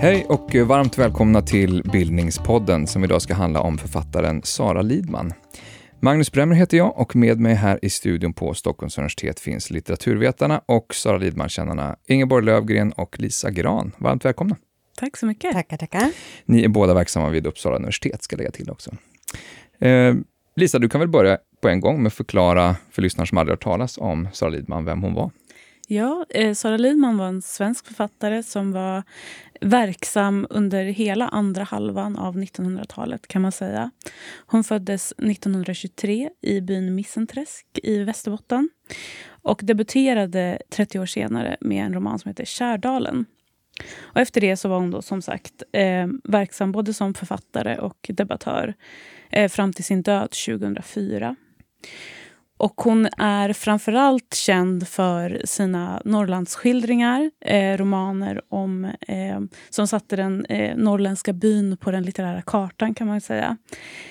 Hej och varmt välkomna till Bildningspodden som idag ska handla om författaren Sara Lidman. Magnus Bremmer heter jag och med mig här i studion på Stockholms universitet finns litteraturvetarna och Sara Lidman-kännarna Ingeborg Lövgren och Lisa Gran. Varmt välkomna. Tack så mycket. Tackar, tackar. Ni är båda verksamma vid Uppsala universitet, ska jag lägga till också. Eh, Lisa, du kan väl börja på en gång med att förklara för lyssnare som aldrig hört talas om Sara Lidman vem hon var? Ja, eh, Sara Lidman var en svensk författare som var verksam under hela andra halvan av 1900-talet kan man säga. Hon föddes 1923 i byn Missenträsk i Västerbotten och debuterade 30 år senare med en roman som heter Kärdalen. Och efter det så var hon då som sagt eh, verksam både som författare och debattör eh, fram till sin död 2004. Och hon är framförallt känd för sina Norrlandsskildringar, eh, romaner om, eh, som satte den eh, norrländska byn på den litterära kartan. kan man säga.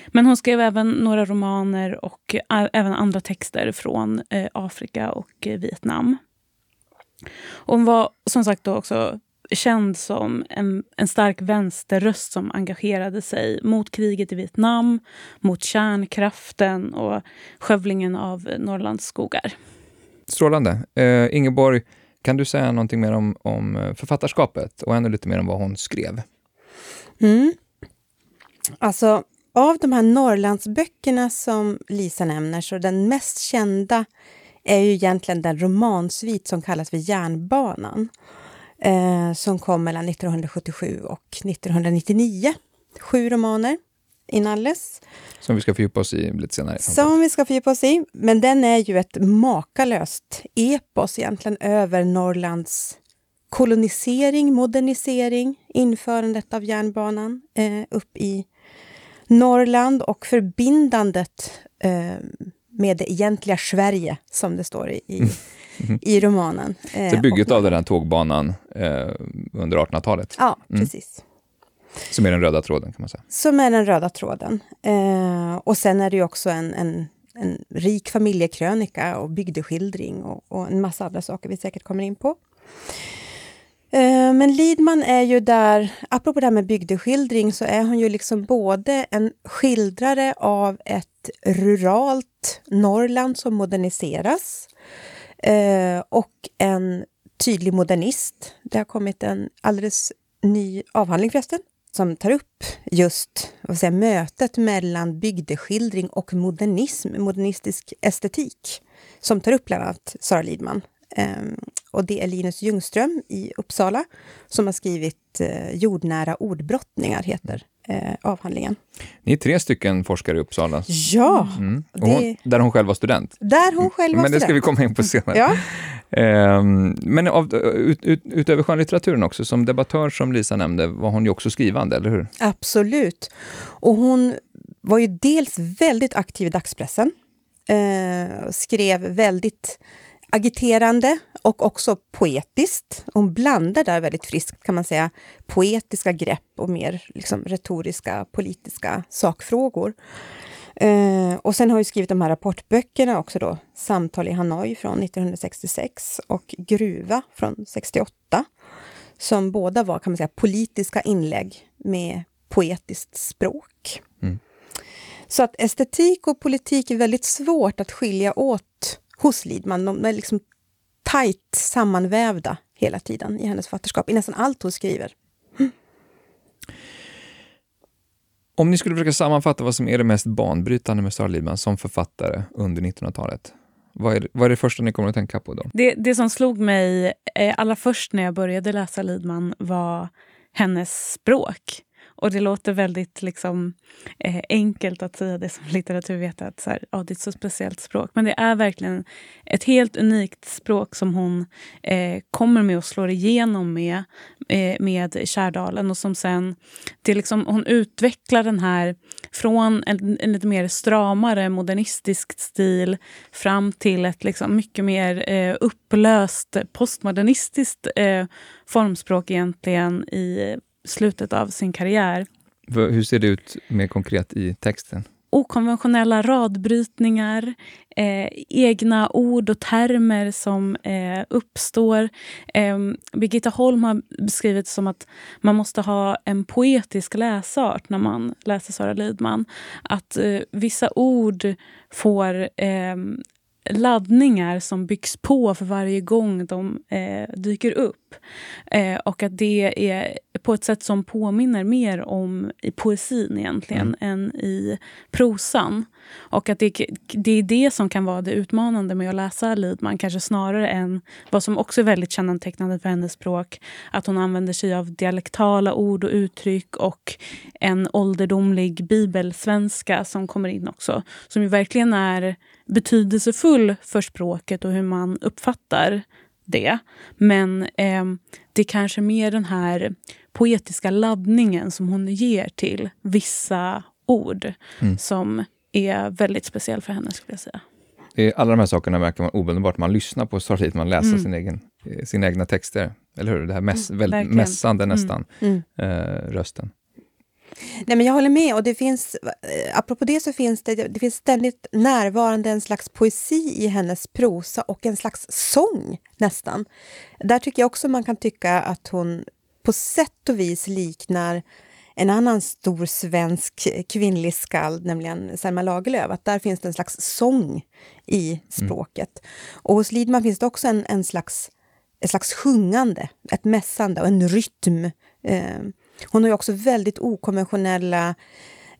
Men hon skrev även några romaner och eh, även andra texter från eh, Afrika och eh, Vietnam. Hon var som sagt då också känd som en, en stark vänsterröst som engagerade sig mot kriget i Vietnam, mot kärnkraften och skövlingen av Norrlands skogar. Strålande. Eh, Ingeborg, kan du säga någonting mer om, om författarskapet och ännu lite mer om vad hon skrev? Mm. Alltså, av de här Norrlandsböckerna som Lisa nämner, så den mest kända är ju egentligen den romansvit som kallas för Järnbanan eh, som kom mellan 1977 och 1999. Sju romaner inalles. Som vi ska fördjupa oss i lite senare. Som vi ska fördjupa oss i. Men den är ju ett makalöst epos egentligen över Norrlands kolonisering, modernisering, införandet av järnbanan eh, upp i Norrland och förbindandet eh, med det egentliga Sverige, som det står i, i mm. i romanen. Så eh, bygget av den här tågbanan eh, under 1800-talet? Ja, mm. precis. Som är den röda tråden kan man säga? Som är den röda tråden. Eh, och sen är det ju också en, en, en rik familjekrönika och bygdeskildring och, och, en massa andra saker vi säkert kommer in på. Eh, men Lidman är ju där, apropå det här med bygdeskildring, så är hon ju liksom både en skildrare av ett ruralt Norrland som moderniseras, Eh, och en tydlig modernist. Det har kommit en alldeles ny avhandling förresten, som tar upp just vad säger, mötet mellan bygdeskildring och modernism, modernistisk estetik, som tar upp bland annat Sara Lidman. Um, och det är Linus Ljungström i Uppsala som har skrivit uh, Jordnära ordbrottningar, heter uh, avhandlingen. Ni är tre stycken forskare i Uppsala. Ja! Mm. Hon, där hon själv var student. Där hon själv var Men det ska vi komma in på senare. ja. Um, men av, ut, ut, utöver skönlitteraturen också, som debattör som Lisa nämnde, var hon ju också skrivande, eller hur? Absolut. Och hon var ju dels väldigt aktiv i dagspressen, uh, skrev väldigt agiterande och också poetiskt. Hon blandar där väldigt friskt, kan man säga, poetiska grepp och mer liksom, retoriska politiska sakfrågor. Eh, och sen har hon skrivit de här rapportböckerna också då, Samtal i Hanoi från 1966 och Gruva från 68, som båda var kan man säga, politiska inlägg med poetiskt språk. Mm. Så att estetik och politik är väldigt svårt att skilja åt hos Lidman. De är liksom tajt sammanvävda hela tiden i hennes författarskap, i nästan allt hon skriver. Mm. Om ni skulle försöka sammanfatta vad som är det mest banbrytande med Sara Lidman som författare under 1900-talet, vad är, det, vad är det första ni kommer att tänka på då? Det, det som slog mig eh, allra först när jag började läsa Lidman var hennes språk. Och det låter väldigt liksom, eh, enkelt att säga det som litteraturvetare, att så här, ja, det är ett så speciellt språk. Men det är verkligen ett helt unikt språk som hon eh, kommer med och slår igenom med, eh, med Kärdalen. Och som sen, det liksom, hon utvecklar den här från en, en lite mer stramare modernistisk stil fram till ett liksom mycket mer eh, upplöst postmodernistiskt eh, formspråk egentligen i slutet av sin karriär. Hur ser det ut mer konkret i texten? okonventionella radbrytningar, eh, egna ord och termer som eh, uppstår. Eh, Birgitta Holm har beskrivit det som att man måste ha en poetisk läsart när man läser Sara Lidman. Att eh, vissa ord får ehm, laddningar som byggs på för varje gång de eh, dyker upp. Eh, och att det är på ett sätt som påminner mer om i poesin egentligen mm. än i prosan. Och att det, det är det som kan vara det utmanande med att läsa Lidman, kanske snarare än vad som också är väldigt kännetecknande för hennes språk. Att hon använder sig av dialektala ord och uttryck och en ålderdomlig bibelsvenska som kommer in också. Som ju verkligen är betydelsefull för språket och hur man uppfattar det. Men eh, det är kanske mer den här poetiska laddningen som hon ger till vissa ord mm. som är väldigt speciell för henne. skulle jag säga. Alla de här sakerna märker man omedelbart man lyssnar på Sara man läser mm. sin egen, sina egna texter. Eller hur? Det här mäss, mm, väldigt mässande mm. nästan, mm. eh, rösten. Nej, men jag håller med. Och det finns, eh, apropå det så finns det, det finns ständigt närvarande en slags poesi i hennes prosa och en slags sång nästan. Där tycker jag också man kan tycka att hon på sätt och vis liknar en annan stor svensk kvinnlig skald, nämligen Selma Lagerlöf. Att där finns det en slags sång i mm. språket. Mm. Och hos Lidman finns det också en, en slags, ett slags sjungande, ett mässande och en rytm. Eh, hon har ju också väldigt okonventionella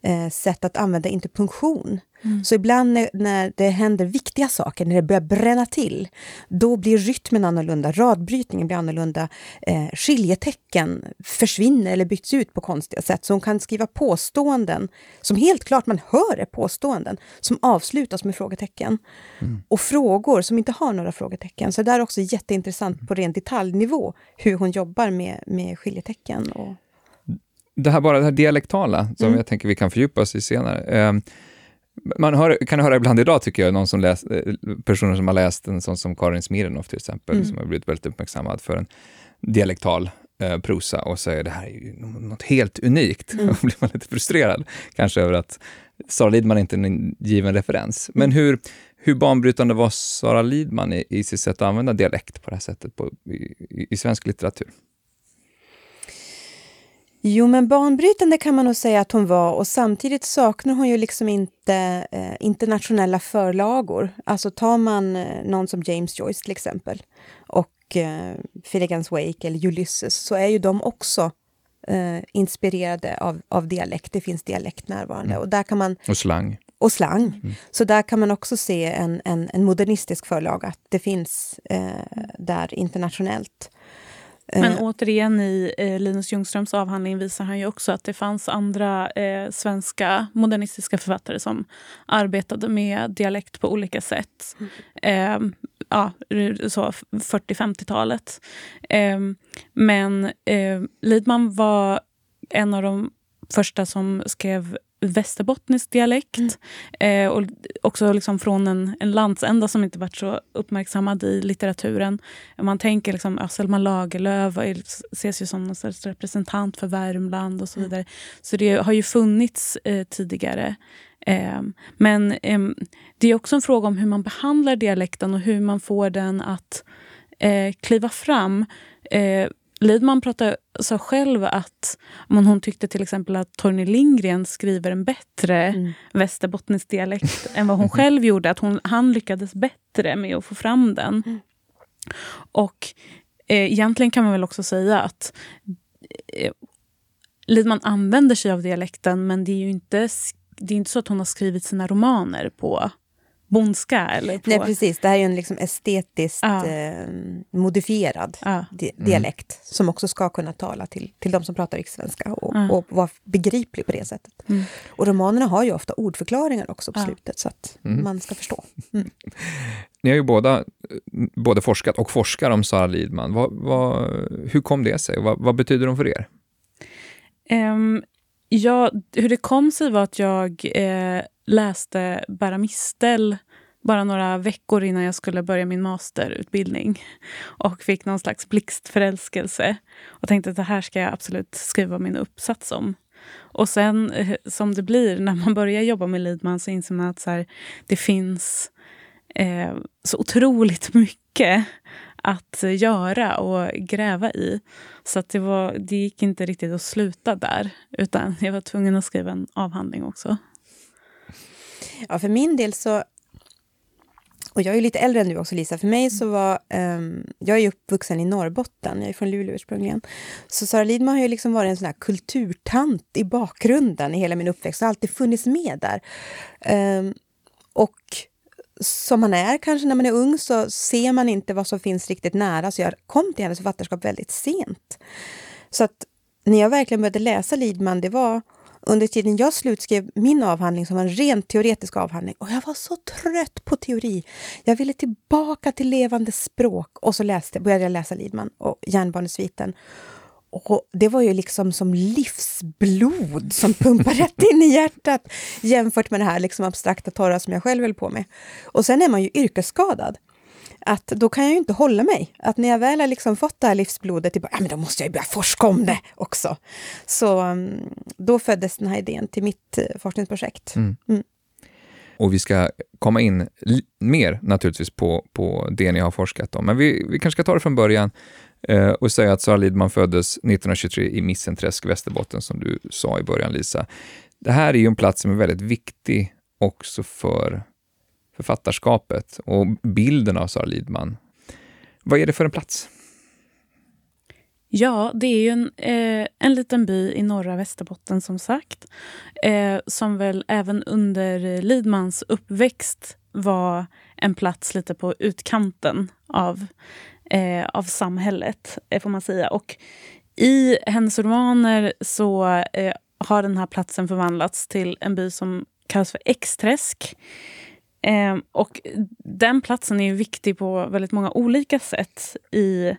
eh, sätt att använda interpunktion. Mm. Så ibland när, när, det händer viktiga saker, när det börjar bränna till, då blir rytmen annorlunda, radbrytningen blir annorlunda, eh, skiljetecken försvinner eller byts ut på konstiga sätt. Så hon kan skriva påståenden som helt klart man hör är påståenden, som avslutas med frågetecken. Mm. Och frågor som inte har några frågetecken. Så det är också jätteintressant på ren detaljnivå hur hon jobbar med, med skiljetecken. Och det här bara det här dialektala, som mm. jag tänker vi kan fördjupa oss i senare. Eh, man hör, kan höra ibland idag, tycker jag, någon som läst, eh, personer som har läst en sån som Karin Smirnoff till exempel, mm. som har blivit väldigt uppmärksammad för en dialektal eh, prosa och säger det här är ju något helt unikt. Mm. Då blir man lite frustrerad kanske över att Sara Lidman inte är en given referens. Men mm. hur, hur banbrytande var Sara Lidman i, i sitt sätt att använda dialekt på det här sättet på, i, i svensk litteratur? Jo, men banbrytande kan man nog säga att hon var och samtidigt saknar hon ju liksom inte eh, internationella förlagor. Alltså tar man eh, någon som James Joyce till exempel och eh, Finnegans Wake eller Ulysses så är ju de också eh, inspirerade av, av dialekt. Det finns dialekt närvarande. Mm. Och, där kan man, och slang. Och slang. Mm. Så där kan man också se en, en, en modernistisk förlaga, att det finns eh, där internationellt. Eh, men eh. återigen i eh, Linus Ljungströms avhandling visar han ju också att det fanns andra eh, svenska modernistiska författare som arbetade med dialekt på olika sätt. Mm. Eh, ja, 40-50-talet. Eh, men eh, Lidman var en av de första som skrev västerbottnisk dialekt. Mm. Eh, och också liksom från en, en landsända som inte varit så uppmärksammad i litteraturen. Man tänker liksom, Selma Lagerlöf ses ju som någon representant för Värmland och så mm. vidare. Mm. Så det har ju funnits eh, tidigare. Eh, men ehm, det är också en fråga om hur man behandlar dialekten och hur man får den att eh, kliva fram. Lidman pratar, sa själv att men hon tyckte till exempel att Torgny Lindgren skriver en bättre mm. västerbottnisk dialekt än vad hon själv gjorde. Att hon, han lyckades bättre med att få fram den. Mm. Och eh, egentligen kan man väl också säga att eh, Lidman använder sig av dialekten men det är ju inte, det är inte så att hon har skrivit sina romaner på bondska. Eller på... Nej, precis. Det här är en liksom estetiskt ja. eh, modifierad ja. di mm. dialekt mm. som också ska kunna tala till, till de som pratar rikssvenska och, ja. och vara begriplig på det sättet. Mm. Och romanerna har ju ofta ordförklaringar också på slutet så att mm. man ska förstå. Mm. Ni har ju båda både forskat och forskar om Sara Lidman. Vad, vad, hur kom det sig? Vad, vad betyder hon för er? Um, ja, hur det kom sig var att jag eh, läste Bära mistel bara några veckor innan jag skulle börja min masterutbildning. Och fick någon slags blixtförälskelse. Och tänkte att det här ska jag absolut skriva min uppsats om. Och sen, eh, som det blir, när man börjar jobba med Lidman så inser man att så här, det finns eh, så otroligt mycket att göra och gräva i. Så att det, var, det gick inte riktigt att sluta där. Utan jag var tvungen att skriva en avhandling också. Ja, för min del så... Och jag är lite äldre än du också, Lisa. För mig så var... Um, jag är uppvuxen i Norrbotten. Jag är från Luleå ursprungligen. Så Sara Lidman har ju liksom varit en sån här kulturtant i bakgrunden i hela min uppväxt. har alltid funnits med där. Um, och som man är kanske när man är ung så ser man inte vad som finns riktigt nära. Så jag kom till hennes författarskap väldigt sent. Så att när jag verkligen började läsa Lidman, det var under tiden jag slutskrev min avhandling som var en rent teoretisk avhandling. Och jag var så trött på teori. Jag ville tillbaka till levande språk. Och så läste, började jag läsa Lidman och Järnbanesviten. Och det var ju liksom som livsblod som pumpar rätt in i hjärtat jämfört med det här liksom abstrakta torra som jag själv höll på med. Och sen är man ju yrkesskadad. Att då kan jag ju inte hålla mig. Att när jag väl har liksom fått det här livsblodet, ja, men då måste jag börja forska om det också. Så mm, då föddes den här idén till mitt eh, forskningsprojekt. Mm. Mm. Och vi ska komma in mer naturligtvis på, på det ni har forskat om. Men vi, vi kanske ska ta det från början eh, och säga att Sara Lidman föddes 1923 i Missenträsk, Västerbotten, som du sa i början, Lisa. Det här är ju en plats som är väldigt viktig också för författarskapet och bilden av Sara Lidman. Vad är det för en plats? Ja, det är ju en, eh, en liten by i norra Västerbotten som sagt. Eh, som väl även under Lidmans uppväxt var en plats lite på utkanten av, eh, av samhället, eh, får man säga. Och i hennes romaner så eh, har den här platsen förvandlats till en by som kallas för Exträsk. Eh, och den platsen är viktig på väldigt många olika sätt i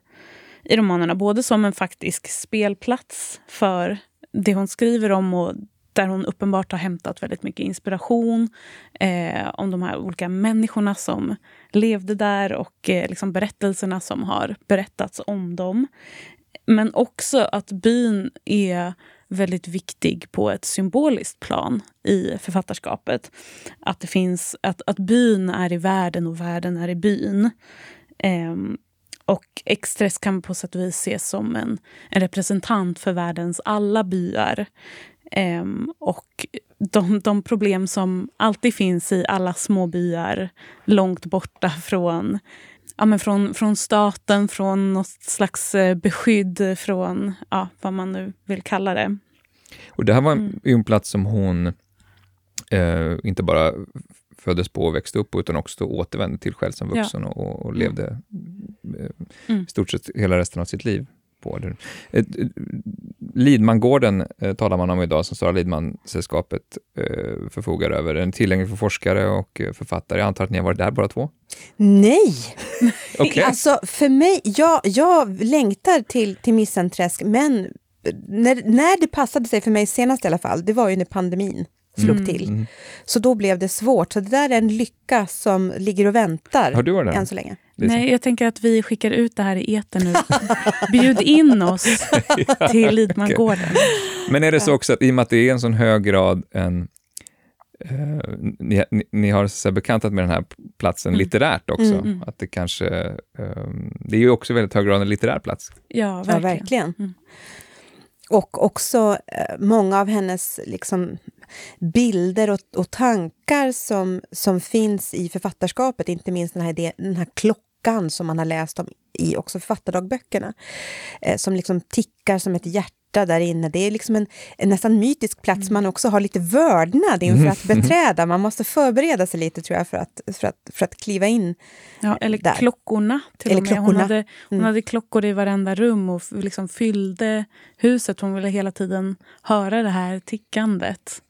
i romanerna. Både som en faktisk spelplats för det hon skriver om och där hon uppenbart har hämtat väldigt mycket inspiration eh, om de här olika människorna som levde där och eh, liksom berättelserna som har berättats om dem. Men också att byn är väldigt viktig på ett symboliskt plan i författarskapet. Att, det finns, att, att byn är i världen och världen är i byn. Eh, och Express kan på sätt och vis ses som en, en representant för världens alla byar. Um, och de, de, problem som alltid finns i alla små byar långt borta från, ja, men från, från staten, från något slags eh, beskydd, från ja, vad man nu vill kalla det. Och Det här var en, mm. en plats som hon eh, inte bara föddes på och växte upp utan också återvände till själv som vuxen ja. och, och, levde eh, mm. stort sett hela resten av sitt liv på. Det. Lidmangården eh, talar man om idag, som Sara Lidman-sällskapet eh, förfogar över. Den är tillgänglig för forskare och eh, författare. Jag antar att ni har varit där båda två? Nej! okay. Alltså, för mig, jag, jag längtar till, till Missenträsk, men när, när det passade sig för mig senast i alla fall, det var ju när pandemin slog mm. till. Mm. Så då blev det svårt. Så det där är en lycka som ligger och väntar Har du varit än så länge. Nej, jag tänker att vi skickar ut det här i etern nu. Bjud in oss till Lidmangården. Men är det så också att i och med att det är en sån hög grad en Uh, ni, ni, ni, har så bekantat med den här platsen mm. litterärt också. Mm, mm. Att det kanske... Um, det är ju också väldigt hög grad en litterär plats. Ja, verkligen. Ja, verkligen. Mm. Och också uh, många av hennes liksom, bilder och, och, tankar som, som finns i författarskapet, inte minst den här, den här klockan som man har läst om i också författardagböckerna, eh, som liksom tickar som ett hjärta där inne. Det är liksom en, en nästan mytisk plats mm. man också har lite vördnad inför att beträda. Man måste förbereda sig lite tror jag för att, för att, för att kliva in Ja, eller där. klockorna till eller och med. Klockorna. Hon, hade, hon mm. hade klockor i varenda rum och liksom fyllde huset. Hon ville hela tiden höra det här tickandet.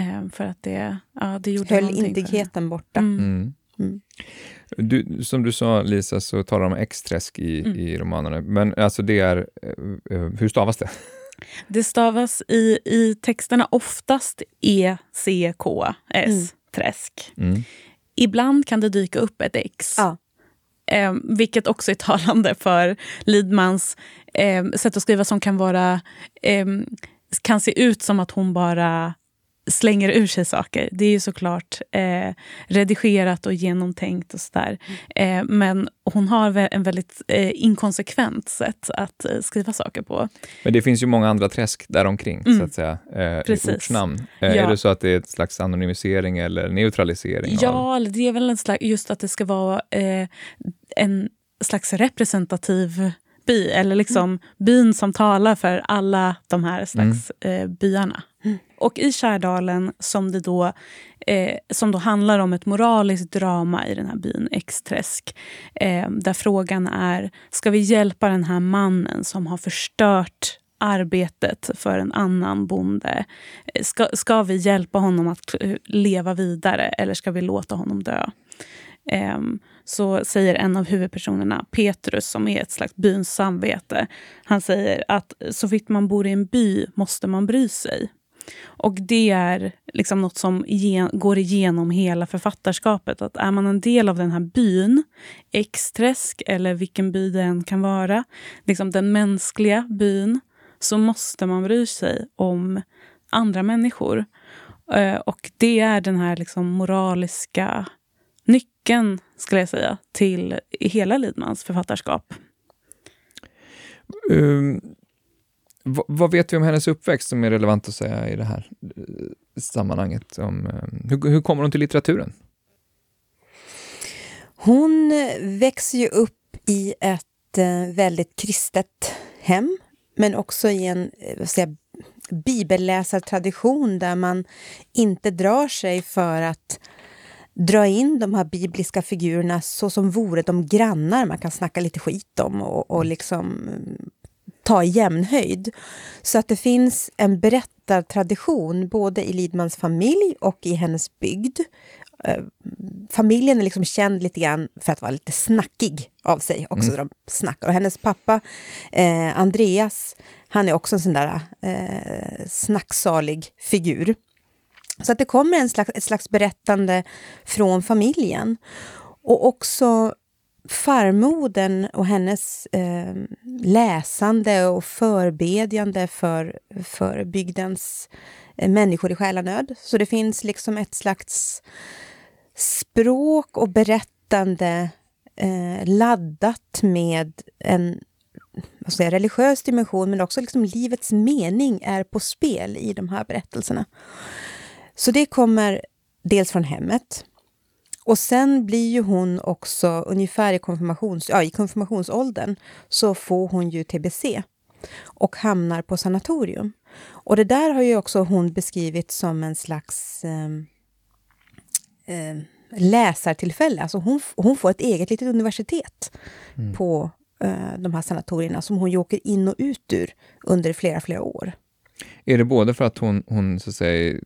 Eh, för att det, ja, det gjorde Höll indigheten borta. Mm. Mm. mm. Du, som du sa, Lisa, så talar de om X-träsk i, mm. i romanerna. Men alltså det är, eh, eh, hur stavas det? Det stavas i, i texterna oftast E-C-K-S, mm. träsk. Mm. Ibland kan det dyka upp ett X. Ja. Eh, vilket också är talande för Lidmans eh, sätt att skriva som kan vara eh, kan se ut som att hon bara slänger ur sig saker. Det är ju såklart eh, redigerat och genomtänkt och sådär. Eh, men hon har en väldigt eh, inkonsekvent sätt att eh, skriva saker på. Men det finns ju många andra träsk däromkring, mm. så att säga, eh, i ortsnamn. Eh, ja. Är det så att det är ett slags anonymisering eller neutralisering? Ja, av... det är väl en slags, just att det ska vara en slags representativ by, eller liksom mm. byn som talar för alla de här slags mm. byarna. Och i Kärdalen, som, det då, eh, som då handlar om ett moraliskt drama i den här byn, Exträsk, eh, där frågan är, ska vi hjälpa den här mannen som har förstört arbetet för en annan bonde? Eh, ska, ska vi hjälpa honom att eh, leva vidare eller ska vi låta honom dö? Um, så säger en av huvudpersonerna, Petrus, som är ett slags byns samvete, han säger att så vitt man bor i en by måste man bry sig. Och det är liksom något som igen, går igenom hela författarskapet. Att är man en del av den här byn, Exträsk eller vilken by det än kan vara, liksom den mänskliga byn, så måste man bry sig om andra människor. Eh, och det är den här liksom moraliska nyckeln, skulle jag säga, till hela Lidmans författarskap. Um, vad vet vi om hennes uppväxt som är relevant att säga i det här eh, sammanhanget? Om, um, hur, hur kommer hon till litteraturen? Hon växer ju upp i ett uh, väldigt kristet hem, men också i en vad säga, bibelläsartradition där man inte drar sig för att dra in de här bibliska figurerna så som vore de grannar man kan snacka lite skit om och, och liksom mm, ta i jämnhöjd. Så att det finns en berättartradition både i Lidmans familj och i hennes bygd. Eh, familjen är liksom känd lite grann för att vara lite snackig av sig också. Mm. De snackar. Och hennes pappa eh, Andreas, han är också en sån där eh, snacksalig figur. Så att det kommer en slags, ett slags berättande från familjen. Och också farmodern och hennes eh, läsande och förbedjande för, för bygdens eh, människor i själanöd. Så det finns liksom ett slags språk och berättande eh, laddat med en vad säger, religiös dimension men också liksom livets mening är på spel i de här berättelserna. Så det kommer dels från hemmet. Och sen blir ju hon också ungefär i, konfirmations, ja, i konfirmationsåldern så får hon ju tbc och hamnar på sanatorium. Och det där har ju också hon beskrivit som en slags eh, eh, läsartillfälle. Alltså hon, hon får ett eget litet universitet mm. på eh, de här sanatorierna som hon ju åker in och ut ur under flera, flera år. Är det både för att hon, hon så att säga,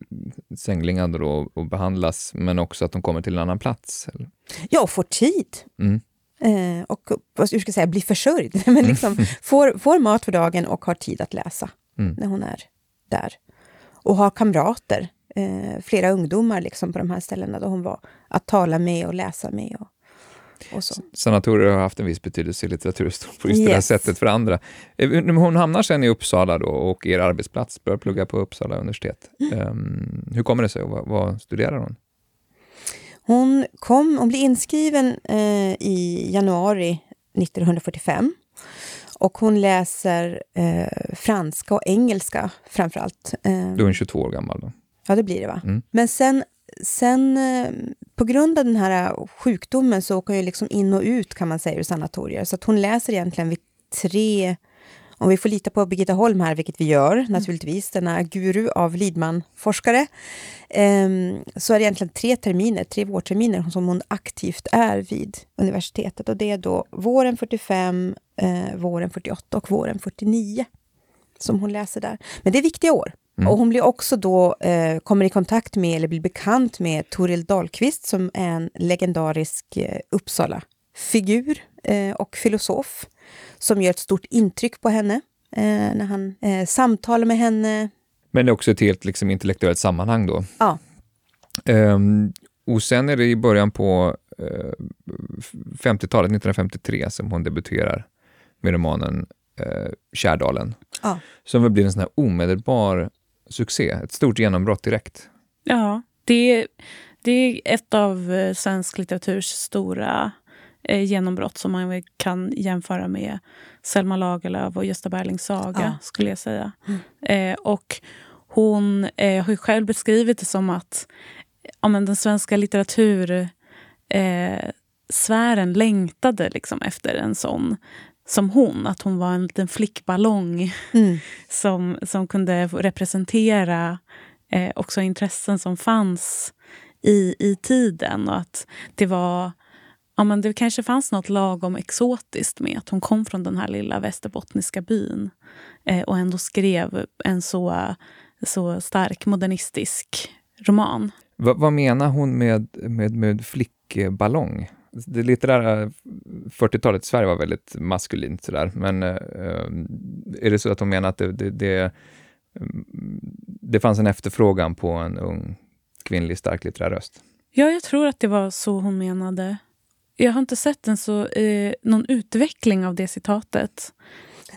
sänglingad och, och behandlas, men också att hon kommer till en annan plats? Eller? Ja, och får tid. Mm. Eh, och vad ska jag säga, blir försörjd. men liksom mm. får, får mat för dagen och har tid att läsa mm. när hon är där. Och har kamrater, eh, flera ungdomar liksom på de här ställena då hon var, att tala med och läsa med. Och, Sanatorier har haft en viss betydelse i litteraturhistorien på just yes. det här sättet för andra. Eh, hon hamnar sen i Uppsala då och er arbetsplats, börjar plugga på Uppsala universitet. Mm. Um, hur kommer det sig och vad, vad studerar hon? Hon, kom, hon blev inskriven eh, i januari 1945 och hon läser eh, franska och engelska framför allt. Eh, då är hon 22 år gammal? Då. Ja, det blir det. va? Mm. Men sen sen eh, på grund av den här sjukdomen så åker hon liksom in och ut kan man säga ur sanatorier. Så att hon läser egentligen vid tre, om vi får lita på Birgitta Holm här, vilket vi gör mm. naturligtvis, denna guru av Lidman-forskare, um, så är det egentligen tre terminer, tre vårterminer som hon aktivt är vid universitetet. Och det är då våren 45, eh, våren 48 och våren 49 som hon läser där. Men det är viktiga år. Mm. Och hon blir också då, eh, kommer i kontakt med, eller blir bekant med Toril Dahlqvist som är en legendarisk eh, Uppsala-figur eh, och filosof som gör ett stort intryck på henne eh, när han eh, samtalar med henne. Men det är också ett helt liksom, intellektuellt sammanhang då? Ja. Um, och sen är det i början på 50-talet, eh, 1953, som hon debuterar med romanen eh, Kärdalen, Ja. som väl blir en sån här omedelbar succé, ett stort genombrott direkt. Ja, det, det är ett av eh, svensk litteraturs stora eh, genombrott som man kan jämföra med Selma Lagerlöf och Gösta Berlings saga, Ja. skulle jag säga. Eh, och hon eh, har ju själv beskrivit det som att ja, men den svenska litteratursfären eh, sfären längtade liksom efter en sån som hon. Att hon var en liten flickballong Mm. som, som kunde representera eh, också intressen som fanns i, i tiden. Och att det var... Ja, men det kanske fanns något lagom exotiskt med att hon kom från den här lilla västerbottniska byn eh, och ändå skrev en så, så stark modernistisk roman. Va, vad menar hon med, med, med flickballong? Det litterära 40-talet i Sverige var väldigt maskulint sådär, men eh, är det så att hon menar att det, det, det, mm, det fanns en efterfrågan på en ung kvinnlig stark litterär röst? Ja, jag tror att det var så hon menade. Jag har inte sett en så, eh, någon utveckling av det citatet.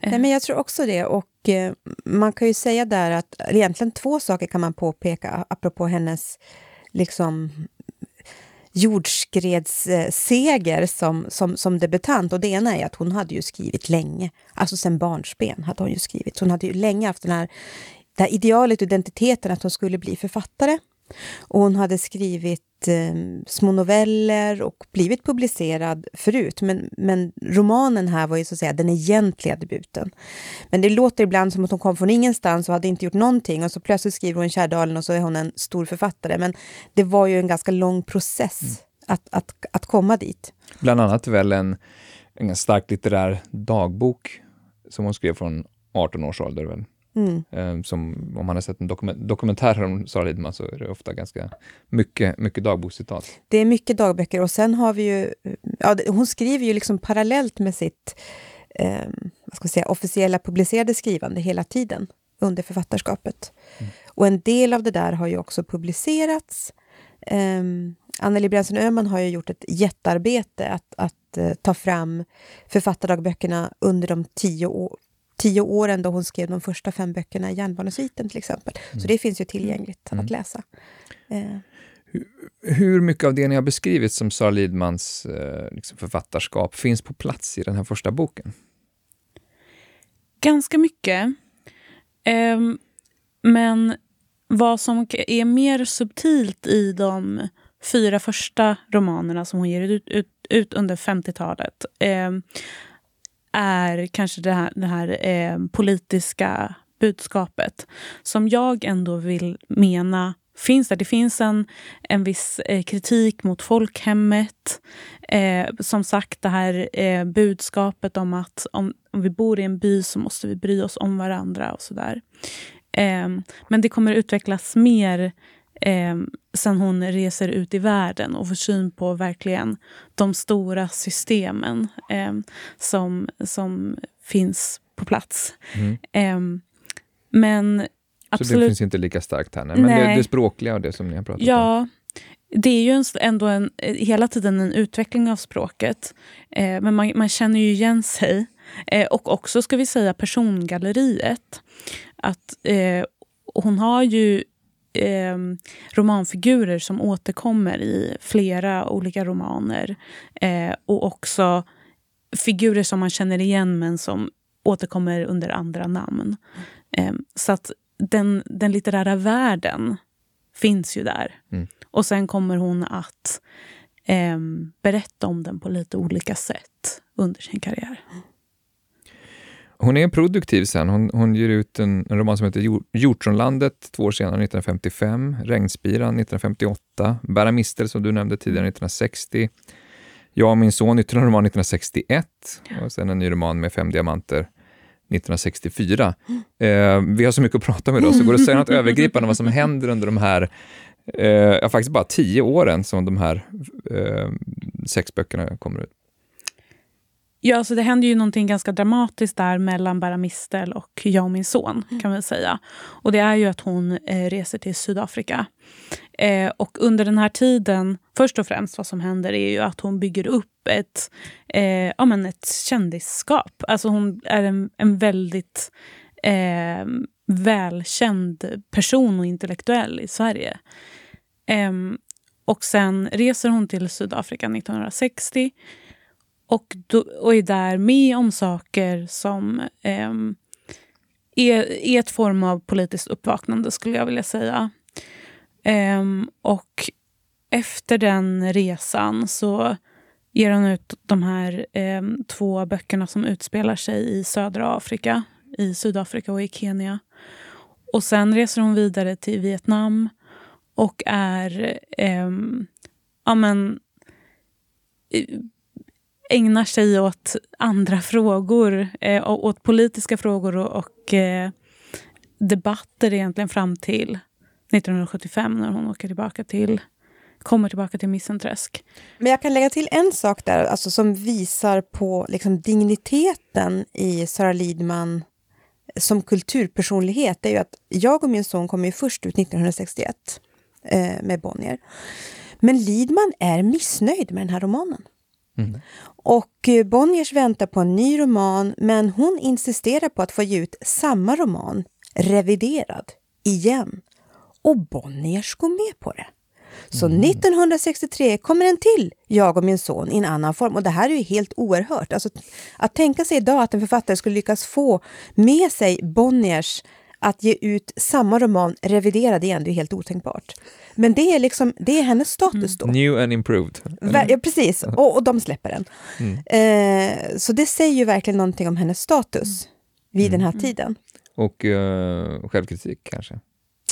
Nej, men jag tror också det. Och eh, man kan ju säga där att egentligen två saker kan man påpeka apropå hennes liksom jordskredsseger som, som, som debutant. Och det ena är att hon hade ju skrivit länge, alltså sen barnsben hade hon ju skrivit. Hon hade ju länge haft den här, det här idealet och identiteten att hon skulle bli författare. Och hon hade skrivit eh, små noveller och blivit publicerad förut. Men, men romanen här var ju så att säga den egentliga debuten. Men det låter ibland som att hon kom från ingenstans och hade inte gjort någonting och så plötsligt skriver hon Kärdalen och så är hon en stor författare. Men det var ju en ganska lång process att, att, att komma dit. Bland annat väl en, en starkt litterär dagbok som hon skrev från 18 års ålder. Väl? Mm. Eh, Som, om man har sett en dokument, dokumentär om Sara Lidman så är det ofta ganska mycket, mycket dagbokscitat. Det är mycket dagböcker och sen har vi ju... Ja, det- hon skriver ju liksom parallellt med sitt eh, vad ska säga, officiella publicerade skrivande hela tiden under författarskapet. Och en del av det där har ju också publicerats. Eh, Anneli Brännström Öhman har ju gjort ett jättearbete att, att eh, ta fram författardagböckerna under de tio, år, tio åren då hon skrev de första fem böckerna i Järnbarnesviten till exempel. Så det finns ju tillgängligt att läsa. Eh, Hur mycket av det ni har beskrivit som Sara Lidmans eh, liksom författarskap finns på plats i den här första boken? Ganska mycket. Ehm, men vad som är mer subtilt i de fyra första romanerna som hon ger ut, ut, ut under 50-talet ehm, är kanske det här, det här eh, politiska budskapet som jag ändå vill mena finns där. Det finns en, en viss eh, kritik mot folkhemmet. Eh, som sagt, det här eh, budskapet om att om, om vi bor i en by så måste vi bry oss om varandra och sådär. Eh, men det kommer utvecklas mer eh, sen hon reser ut i världen och får syn på verkligen de stora systemen eh, som, som finns på plats. Mm. Eh, men Så absolut... det finns inte lika starkt här. Nej. Men det, Nej. det språkliga och det som ni har pratat om. Ja, det är ju en, ändå en, hela tiden en utveckling av språket. Eh, men man, man känner ju igen sig. Eh, och också, ska vi säga, persongalleriet. Att eh, hon har ju eh, romanfigurer som återkommer i flera olika romaner. Eh, och också figurer som man känner igen men som återkommer under andra namn. Eh, så att den, den litterära världen finns ju där. Mm. Och sen kommer hon att ehm, berätta om den på lite olika sätt under sin karriär. Hon är produktiv sen. Hon, hon ger ut en, en roman som heter Jor- Hjortronlandet två år senare, 1955. Regnspiran 1958. Bära mistel som du nämnde tidigare, 1960. Jag och min son, ytterligare en roman 1961. Och sen en ny roman med fem diamanter 1964. Eh, vi har så mycket att prata om idag, så går det att säga något övergripande om vad som händer under de här, eh, ja, faktiskt bara tio åren som de här eh, sex böckerna kommer ut? Ja, alltså det händer ju någonting ganska dramatiskt där mellan Bara Mistel och jag och min son. Mm. kan man säga. Och Det är ju att hon eh, reser till Sydafrika. Eh, och under den här tiden, först och främst vad som händer är ju att hon bygger upp ett, eh, ja, men ett kändisskap. Alltså hon är en, en väldigt eh, välkänd person och intellektuell i Sverige. Eh, och sen reser hon till Sydafrika 1960 och, då, och är där med om saker som eh, är, är ett form av politiskt uppvaknande, skulle jag vilja säga. Eh, och efter den resan så ger hon ut de här eh, två böckerna som utspelar sig i södra Afrika, i Sydafrika och i Kenya. Och sen reser hon vidare till Vietnam och är eh, ja, men, ägnar sig åt andra frågor, eh, åt politiska frågor och, och eh, debatter egentligen fram till 1975 när hon åker tillbaka till kommer tillbaka till Missenträsk. Men jag kan lägga till en sak där alltså, som visar på liksom, digniteten i Sara Lidman eh, som kulturpersonlighet. Det är ju att jag och min son kom ju först ut 1961 eh, med Bonnier. Men Lidman är missnöjd med den här romanen. Mm. Och eh, Bonniers väntar på en ny roman, men hon insisterar på att få ge ut samma roman, reviderad, igen. Och Bonniers går med på det. Så mm. 1963 kommer en till, Jag och min son, i en annan form. Och det här är ju helt oerhört. Alltså, att tänka sig idag att en författare skulle lyckas få med sig Bonniers att ge ut samma roman reviderad igen, det är helt otänkbart. Men det är, liksom, det är hennes status då. New and improved. Ja, precis, och, och de släpper den. Mm. Eh, så det säger ju verkligen någonting om hennes status vid mm. den här tiden. Och uh, självkritik kanske?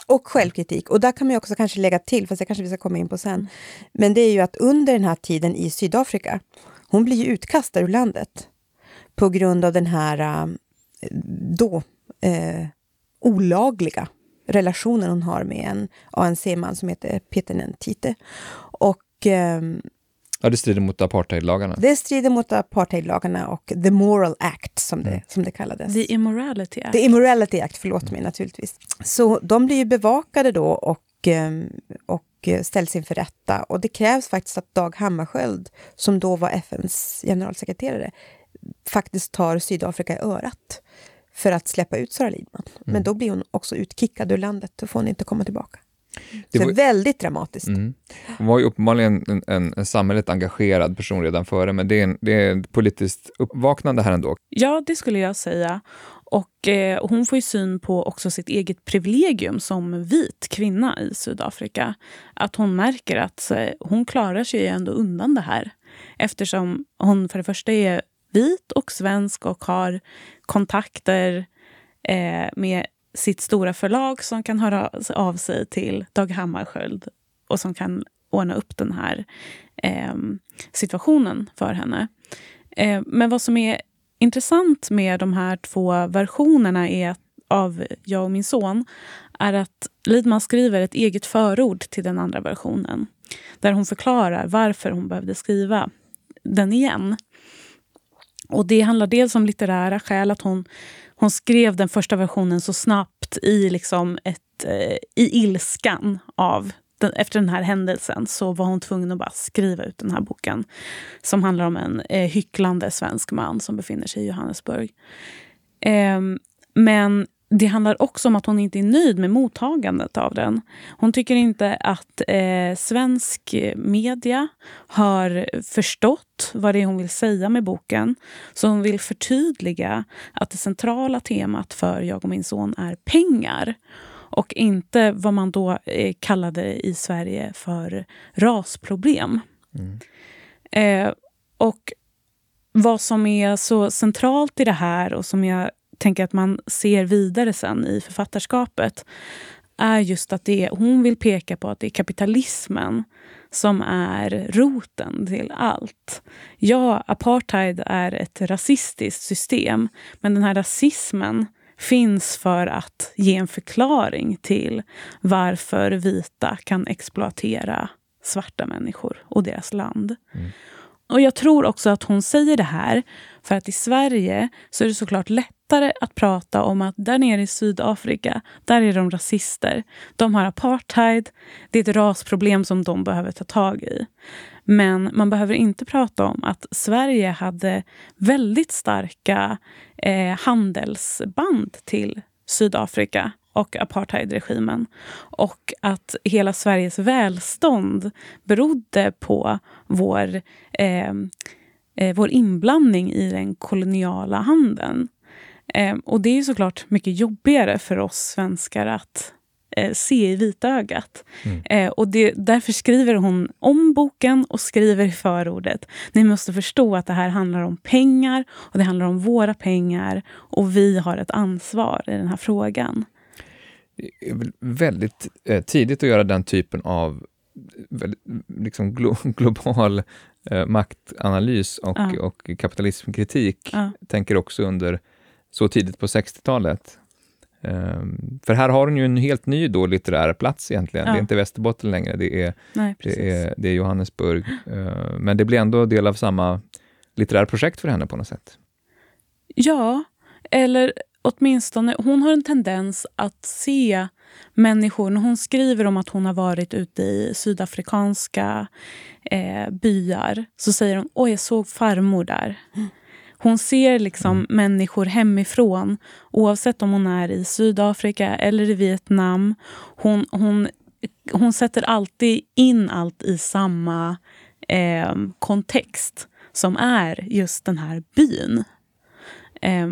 Och självkritik. Och där kan man också kanske lägga till, fast det kanske vi ska komma in på sen. Men det är ju att under den här tiden i Sydafrika, hon blir ju utkastad ur landet på grund av den här uh, då eh, olagliga relationen hon har med en ANC-man som heter Peter Nentite. Och, eh, ja, det strider mot apartheidlagarna. Det strider mot apartheidlagarna och the moral act, som det, mm. som det kallades. The immorality act. The immorality act, förlåt mig naturligtvis. Så de blir ju bevakade då och, eh, och ställs inför rätta. Och det krävs faktiskt att Dag Hammarskjöld, som då var FNs generalsekreterare, faktiskt tar Sydafrika i örat för att släppa ut Sara Lidman. Mm. Men då blir hon också utkickad ur landet, då får hon inte komma tillbaka. Det var, väldigt dramatiskt. Mm. Hon var ju uppenbarligen en, en, en samhället engagerad person redan före, men det är, en, det är ett politiskt uppvaknande här ändå. Ja, det skulle jag säga. Och eh, Hon får ju syn på också sitt eget privilegium som vit kvinna i Sydafrika. Att hon märker att eh, hon klarar sig ändå undan det här. Eftersom hon för det första är vit och svensk och har kontakter eh, med sitt stora förlag som kan höra av sig till Dag Hammarskjöld och som kan ordna upp den här eh, situationen för henne. Eh, men vad som är intressant med de här två versionerna är av Jag och min son är att Lidman skriver ett eget förord till den andra versionen där hon förklarar varför hon behövde skriva den igen. Och Det handlar dels om litterära skäl, att hon, hon skrev den första versionen så snabbt i, liksom ett, eh, i ilskan av den, efter den här händelsen så var hon tvungen att bara skriva ut den här boken som handlar om en eh, hycklande svensk man som befinner sig i Johannesburg. Eh, men det handlar också om att hon inte är nöjd med mottagandet av den. Hon tycker inte att eh, svensk media har förstått vad det är hon vill säga med boken. Så hon vill förtydliga att det centrala temat för Jag och min son är pengar och inte vad man då eh, kallade i Sverige för rasproblem. Mm. Eh, och vad som är så centralt i det här och som jag tänker att man ser vidare sen i författarskapet är just att det, hon vill peka på att det är kapitalismen som är roten till allt. Ja, apartheid är ett rasistiskt system men den här rasismen finns för att ge en förklaring till varför vita kan exploatera svarta människor och deras land. Mm och jag tror också att hon säger det här för att i Sverige så är det såklart lättare att prata om att där nere i Sydafrika, där är de rasister. De har apartheid. Det är ett rasproblem som de behöver ta tag i. Men man behöver inte prata om att Sverige hade väldigt starka eh, handelsband till Sydafrika och apartheidregimen. Och att hela Sveriges välstånd berodde på vår, eh, eh, vår inblandning i den koloniala handeln. Eh, och det är såklart mycket jobbigare för oss svenskar att eh, se i vitögat. Mm. Eh, och det, därför skriver hon om boken och skriver i förordet. Ni måste förstå att det här handlar om pengar och det handlar om våra pengar och vi har ett ansvar i den här frågan. Väldigt eh, tidigt att göra den typen av liksom glo global eh, maktanalys och, ja. och kapitalismkritik. Ja. Tänker också under så tidigt på 60-talet. Um, för här har hon ju en helt ny då litterär plats egentligen. Ja. Det är inte Västerbotten längre, det är, Nej, det är, det är Johannesburg. Uh, men det blir ändå del av samma litterära projekt för henne på något sätt. Ja, eller åtminstone, hon har en tendens att se människor. När hon skriver om att hon har varit ute i sydafrikanska eh, byar så säger hon oj jag såg farmor där. Hon ser liksom mm. människor hemifrån oavsett om hon är i Sydafrika eller i Vietnam. Hon, hon, hon sätter alltid in allt i samma eh, kontext som är just den här byn. Eh,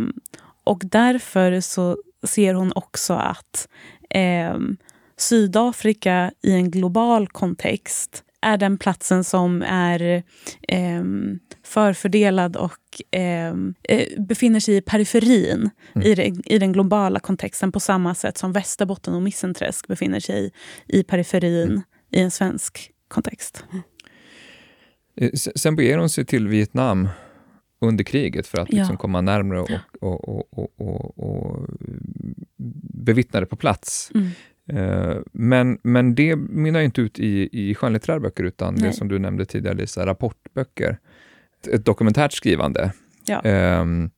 och därför så ser hon också att eh, Sydafrika i en global kontext är den platsen som är eh, förfördelad och eh, befinner sig i periferin mm. i, det, i den globala kontexten på samma sätt som Västerbotten och Missenträsk befinner sig i, i periferin mm. i en svensk kontext. Mm. Sen beger hon sig till Vietnam under kriget för att liksom ja. komma närmre och, och, och, och, och bevittna det på plats. Mm. Eh, men, men det mynnar inte ut i, i skönlitterära böcker, utan Nej. det som du nämnde tidigare, Lisa, rapportböcker. Ett, ett dokumentärt skrivande. Ja. Um,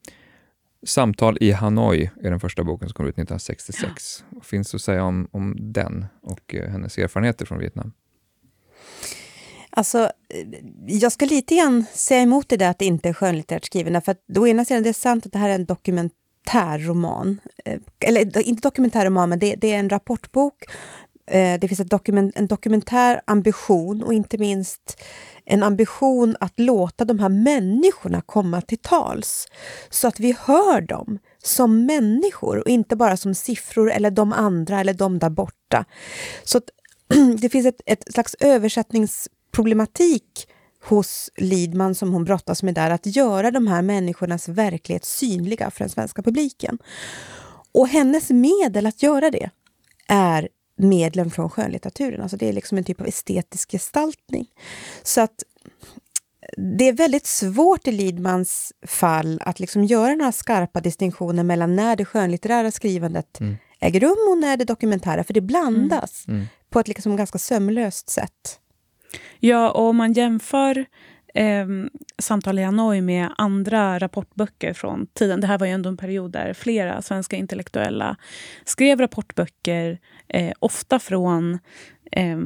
Samtal i Hanoi är den första boken som kom ut 1966. Ja. Vad finns att säga om, om den och uh, hennes erfarenheter från Vietnam? Alltså, jag ska lite grann säga emot det där att det inte är skönlitterärt skriven. För att å ena sidan, det är sant att det här är en dokumentärroman. Eh, eller inte dokumentärroman, men det, det är en rapportbok. Eh, det finns ett dokument, en dokumentär ambition och inte minst en ambition att låta de här människorna komma till tals. Så att vi hör dem som människor och inte bara som siffror eller de andra eller de där borta. Så det finns ett, ett slags översättningsproblematik hos Lidman som hon brottas med där, att göra de här människornas verklighet synliga för den svenska publiken. Och hennes medel att göra det är medlen från skönlitteraturen. Alltså det är liksom en typ av estetisk gestaltning. Så att det är väldigt svårt i Lidmans fall att liksom göra några skarpa distinktioner mellan när det skönlitterära skrivandet mm. äger rum och när det dokumentära, för det blandas mm. Mm. på ett liksom ganska sömlöst sätt. Ja, och om man jämför eh, Samtal i Hanoi med andra rapportböcker från tiden. Det här var ju ändå en period där flera svenska intellektuella skrev rapportböcker, eh, ofta från eh,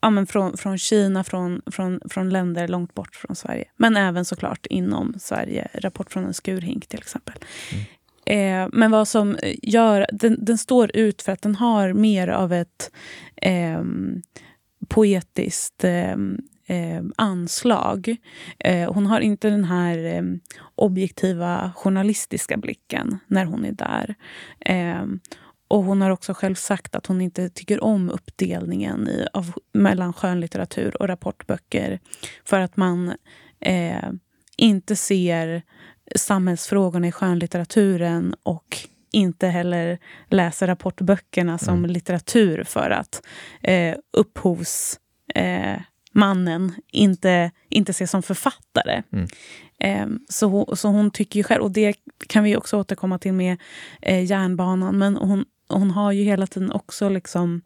ja, men från, från Kina, från, från, från länder långt bort från Sverige. Men även såklart inom Sverige. Rapport från en skurhink till exempel. Mm. Eh, men vad som gör... Den, den, står ut för att den har mer av ett eh, poetiskt eh, anslag. Eh, hon har inte den här eh, objektiva journalistiska blicken när hon är där. Eh, och Hon har också själv sagt att hon inte tycker om uppdelningen i, av, mellan skönlitteratur och rapportböcker för att man eh, inte ser samhällsfrågorna i skönlitteraturen och inte heller läser rapportböckerna som mm. litteratur för att eh, upphovsmannen eh, inte, inte ses som författare. Mm. Eh, så, så hon tycker ju själv, och det kan vi också återkomma till med eh, järnbanan, men hon, hon har ju hela tiden också liksom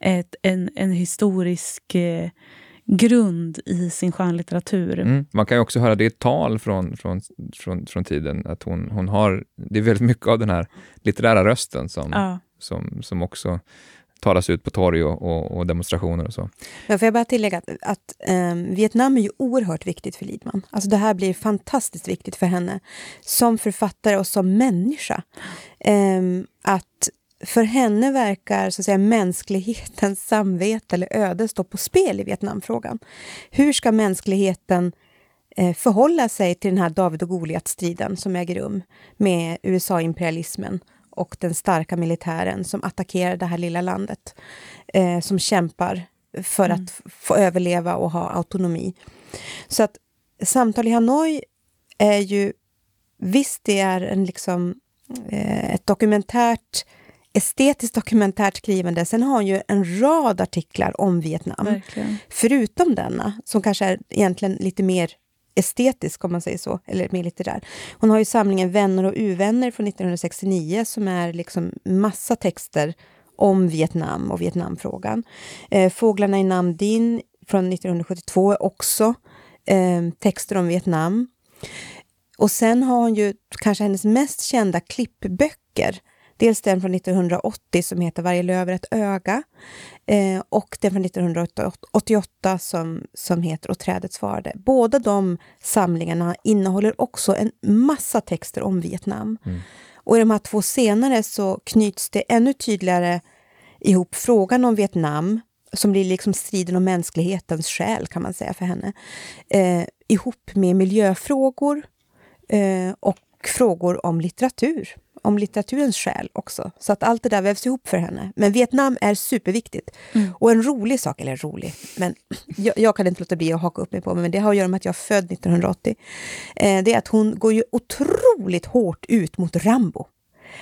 ett, en, en historisk eh, grund i sin skönlitteratur. Mm. Man kan ju också höra, det är ett tal från, från, från, från tiden, att hon, hon har, det är väldigt mycket av den här litterära rösten som, Ja. som, som också talas ut på torg och, och, och demonstrationer och så. Men får jag bara tillägga att, att ehm, Vietnam är ju oerhört viktigt för Lidman. Alltså det här blir fantastiskt viktigt för henne som författare och som människa. Ehm, att för henne verkar så att säga, mänsklighetens samvete eller öde stå på spel i Vietnamfrågan. Hur ska mänskligheten eh, förhålla sig till den här David och Goliat-striden som äger rum med USA-imperialismen och den starka militären som attackerar det här lilla landet, eh, som kämpar för Mm. att få överleva och ha autonomi. Så att Samtal i Hanoi är ju, visst det är en liksom, eh, ett dokumentärt, estetiskt dokumentärt skrivande. Sen har hon ju en rad artiklar om Vietnam. Verkligen. Förutom denna, som kanske är egentligen lite mer estetisk om man säger så, eller mer litterär. Hon har ju samlingen Vänner och uvänner från 1969 som är liksom massa texter om Vietnam och Vietnamfrågan. Eh, Fåglarna i Nam Dinh från 1972 är också eh, texter om Vietnam. Och sen har hon ju kanske hennes mest kända klippböcker. Dels den från 1980 som heter Varje löv är ett öga eh, och den från 1988 som, som heter Och trädet svarade. Båda de samlingarna innehåller också en massa texter om Vietnam. Och i de här två senare så knyts det ännu tydligare ihop frågan om Vietnam, som blir liksom striden om mänsklighetens själ kan man säga för henne, eh, ihop med miljöfrågor eh, och frågor om litteratur. Om litteraturens själ också. Så att allt det där vävs ihop för henne. Men Vietnam är superviktigt. Och en rolig sak, eller rolig, men jag, jag kan inte låta bli att haka upp mig på, men det har att göra med att jag är född 1980. Eh, det är att hon går ju otroligt hårt ut mot Rambo.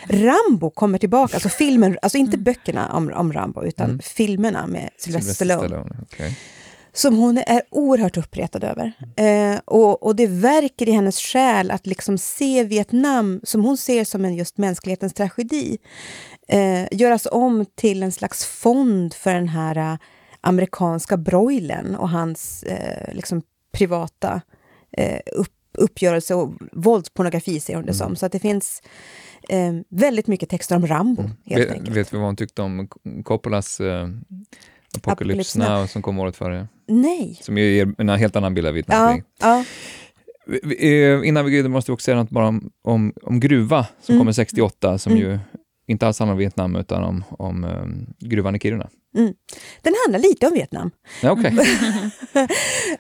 Rambo kommer tillbaka, alltså filmen, alltså inte böckerna om, om Rambo, utan filmerna med Sylvester Stallone okej. Som hon är oerhört uppretad över. Eh, och, och det verkar i hennes själ att liksom se Vietnam, som hon ser som en just mänsklighetens tragedi, eh, göras om till en slags fond för den här eh, amerikanska broilern och hans eh, liksom privata eh, upp, uppgörelse och våldspornografi, ser hon det som. Så att det finns eh, väldigt mycket texter om Rambo, helt Vet, enkelt. vet vi vad hon tyckte om Coppolas Apocalypse Apocalypse Now. Now som kom året före? Nej. Som ju ger en helt annan bild av Ja, Vietnamkrig. ja. Vi- eh, Innan vi går vidare måste vi också säga något bara om, om, om Gruva som Mm. kommer 68, som Mm. ju inte alls handlar om Vietnam utan om, om um, gruvan i Kiruna. Den handlar lite om Vietnam. Ja, okej.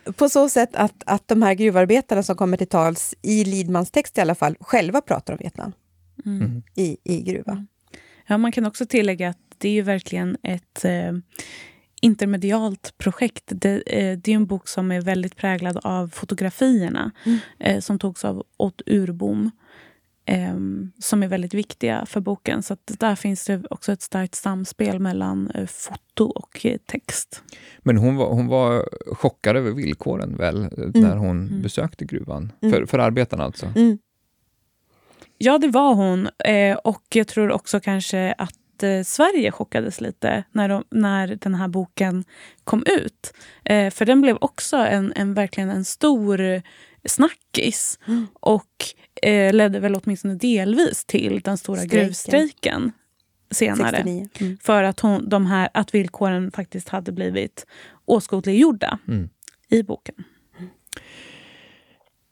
På så sätt att, att de här gruvarbetarna som kommer till tals, i Lidmans text i alla fall, själva pratar om Vietnam Mm. i, i gruva. Ja, man kan också tillägga att det är ju verkligen ett eh, intermedialt projekt. Det, eh, det är en bok som är väldigt präglad av fotografierna Mm. eh, som togs av Ott Urbom. Eh, som är väldigt viktiga för boken. Så där finns det också ett starkt samspel mellan foto och text. Men hon var, hon var chockad över villkoren väl, eh, när hon Mm. besökte gruvan? Mm. För, för arbetarna alltså? Mm. Ja, det var hon. Och jag tror också kanske att eh, Sverige chockades lite när, de, när den här boken kom ut. Eh, för den blev också en, en, verkligen en stor snackis. Mm. Och eh, ledde väl åtminstone delvis till den stora Strejken. gruvstrejken senare. 69. Mm. För att, hon, de här, att villkoren faktiskt hade blivit åskådliggjorda Mm. i boken.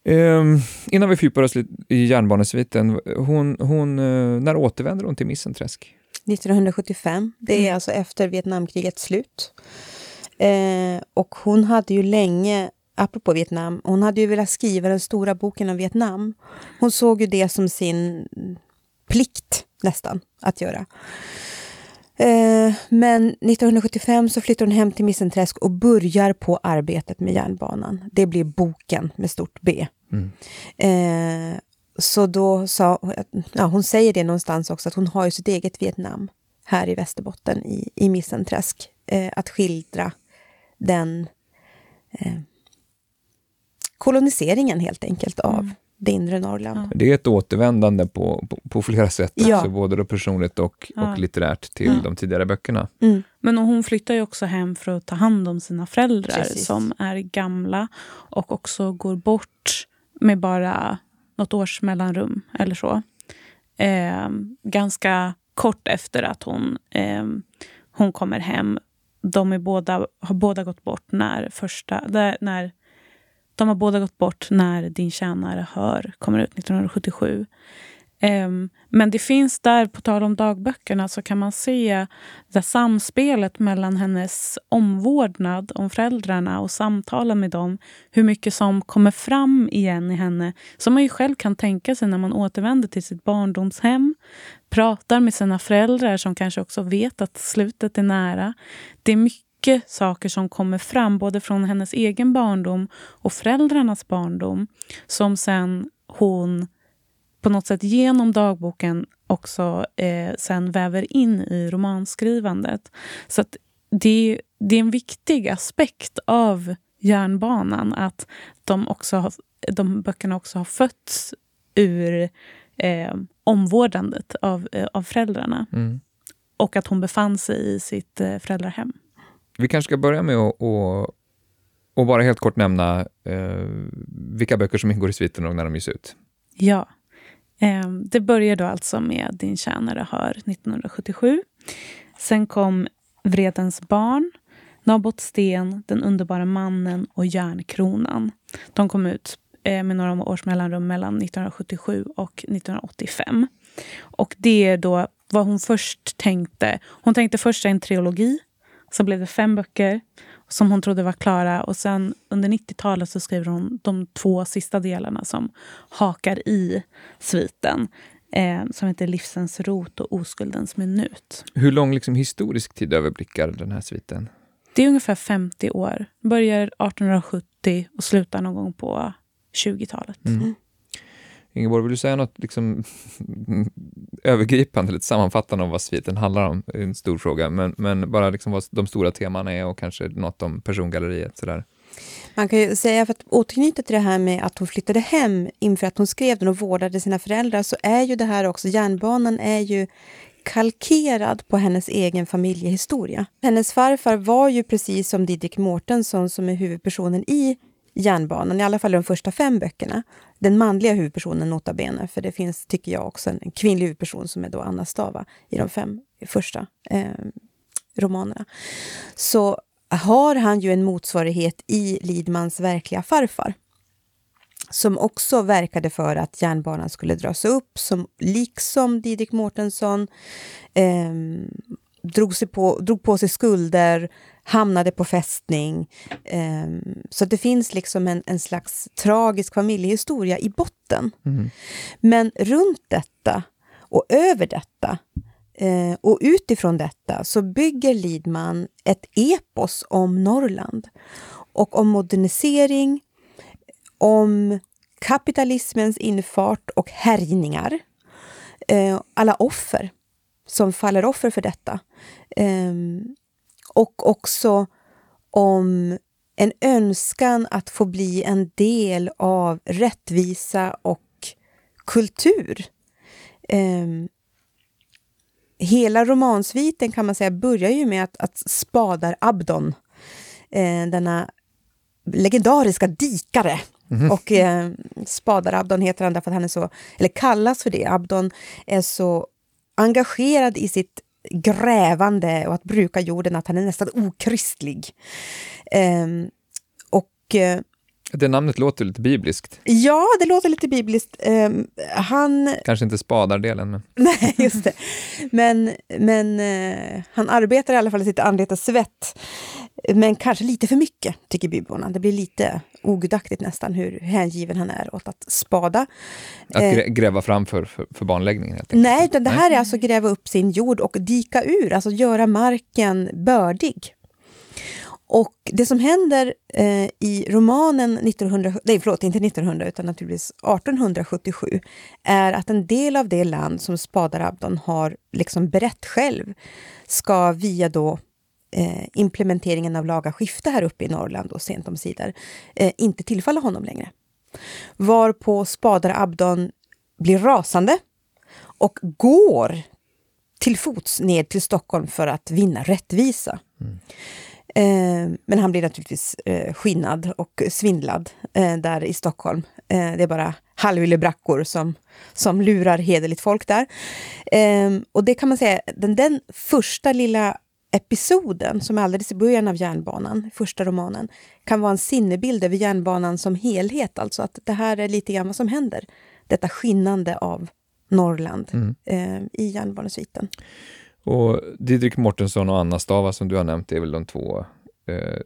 Ehm, innan vi fördjupar oss lite i järnbanesviten, hon, hon, eh, när återvänder hon till Missenträsk? 1975, det är alltså efter Vietnamkrigets slut. Eh, och hon hade ju länge, apropå Vietnam, hon hade ju velat skriva den stora boken om Vietnam. Hon såg ju det som sin plikt nästan att göra. Eh, men 1975 så flyttar hon hem till Missenträsk och börjar på arbetet med järnbanan. Det blir boken med stort B. Mm. Eh, så då sa ja, hon säger det någonstans också, att hon har ju sitt eget Vietnam här i Västerbotten, i, i Missenträsk. Eh, att skildra den eh, koloniseringen helt enkelt av det inre Norrland. Ja. Det är ett återvändande på, på, på flera sätt, Ja. så både då personligt och, Ja. och litterärt till Ja. de tidigare böckerna. Mm. Men hon flyttar ju också hem för att ta hand om sina föräldrar Precis. som är gamla och också går bort med bara något års mellanrum eller så. Eh, ganska kort efter att hon, eh, hon kommer hem. De är båda, har båda gått bort när första... Där, när, de har båda gått bort när Din tjänare hör kommer ut 1977. Um, men det finns där, på tal om dagböckerna, så kan man se det samspelet mellan hennes omvårdnad om föräldrarna och samtalen med dem. Hur mycket som kommer fram igen i henne. Som man ju själv kan tänka sig när man återvänder till sitt barndomshem. Pratar med sina föräldrar som kanske också vet att slutet är nära. Det är mycket saker som kommer fram, både från hennes egen barndom och föräldrarnas barndom. Som sen hon på något sätt genom dagboken också eh, sen väver in i romanskrivandet. Så att det, det är en viktig aspekt av järnbanan att de, också har, de böckerna också har fötts ur eh, omvårdandet av, eh, av föräldrarna. Mm. Och att hon befann sig i sitt eh, föräldrahem. Vi kanske ska börja med att och, och bara helt kort nämna eh, vilka böcker som ingår i sviten och när de ges ut. Ja. Ehm, det börjar då alltså med Din tjänare hör 1977. Sen kom Vredens barn, Nabot Sten, Den underbara mannen och Järnkronan. De kom ut eh, med några års mellanrum mellan 1977 och 1985. Och det är då vad hon först tänkte. Hon tänkte först en trilogi, sen blev det fem böcker som hon trodde var klara. Och sen under 90-talet så skriver hon de två sista delarna som hakar i sviten. Eh, som heter Livsens rot och Oskuldens minut. Hur lång liksom, historisk tid överblickar den här sviten? Det är ungefär 50 år. Börjar 1870 och slutar någon gång på 20-talet. Mm. Ingeborg, vill du säga något liksom, övergripande, lite sammanfattande om vad sviten handlar om? Det är en stor fråga, men, men bara liksom vad de stora temana är och kanske något om persongalleriet. Sådär. Man kan ju säga, för att återknyta till det här med att hon flyttade hem inför att hon skrev den och vårdade sina föräldrar, så är ju det här också, järnbanan är ju kalkerad på hennes egen familjehistoria. Hennes farfar var ju precis som Didrik Mårtensson som är huvudpersonen i järnbanan, i alla fall i de första fem böckerna. Den manliga huvudpersonen nota bene, för det finns, tycker jag, också en kvinnlig huvudperson som är då Anna Stava i de fem första eh, romanerna. Så har han ju en motsvarighet i Lidmans verkliga farfar som också verkade för att järnbanan skulle dras upp, som liksom Didrik Mårtensson eh, drog, sig på, drog på sig skulder, hamnade på fästning. Eh, så det finns liksom en, en slags tragisk familjehistoria i botten. Mm. Men runt detta och över detta eh, och utifrån detta så bygger Lidman ett epos om Norrland och om modernisering, om kapitalismens infart och härjningar. Eh, alla offer som faller offer för detta. Eh, och också om en önskan att få bli en del av rättvisa och kultur. Eh, hela romansviten kan man säga börjar ju med att, att Spadar Abdon, eh, denna legendariska dikare, och eh, Spadar Abdon heter han därför att han är så, eller kallas för det. Abdon är så engagerad i sitt grävande och att bruka jorden att han är nästan okristlig. Eh, och eh, Det namnet låter lite bibliskt. ja, det låter lite bibliskt. Eh, han Kanske inte spadardelen, men Nej, just det. Men, men eh, han arbetar i alla fall i sitt anletes svett. Men kanske lite för mycket, tycker byborna. Det blir lite ogudaktigt nästan hur hängiven han är åt att spada. att Eh. grä, gräva fram för, för, för barnläggningen. Nej, utan det här är alltså gräva upp sin jord och dika ur, alltså göra marken bördig. Och det som händer eh, i romanen 1900, nej förlåt, inte 1900 utan naturligtvis 1877 är att en del av det land som Spadar Abdon har liksom berett själv ska via då eh, implementeringen av laga skifte här uppe i Norrland och sent om sidor eh, inte tillfalla honom längre. Varpå spadare Abdon blir rasande och går till fots ner till Stockholm för att vinna rättvisa. Mm. Eh, men han blir naturligtvis eh, skinnad och svindlad eh, där i Stockholm. Eh, det är bara halvyllebrackor som, som lurar hederligt folk där. Eh, och det kan man säga, den, den första lilla episoden, som är alldeles i början av järnbanan, första romanen, kan vara en sinnebild över järnbanan som helhet. Alltså att det här är lite grann vad som händer. Detta skinnande av Norrland mm. eh, i järnbanesviten. Och Didrik Mortensson och Anna Stava som du har nämnt är väl de två eh,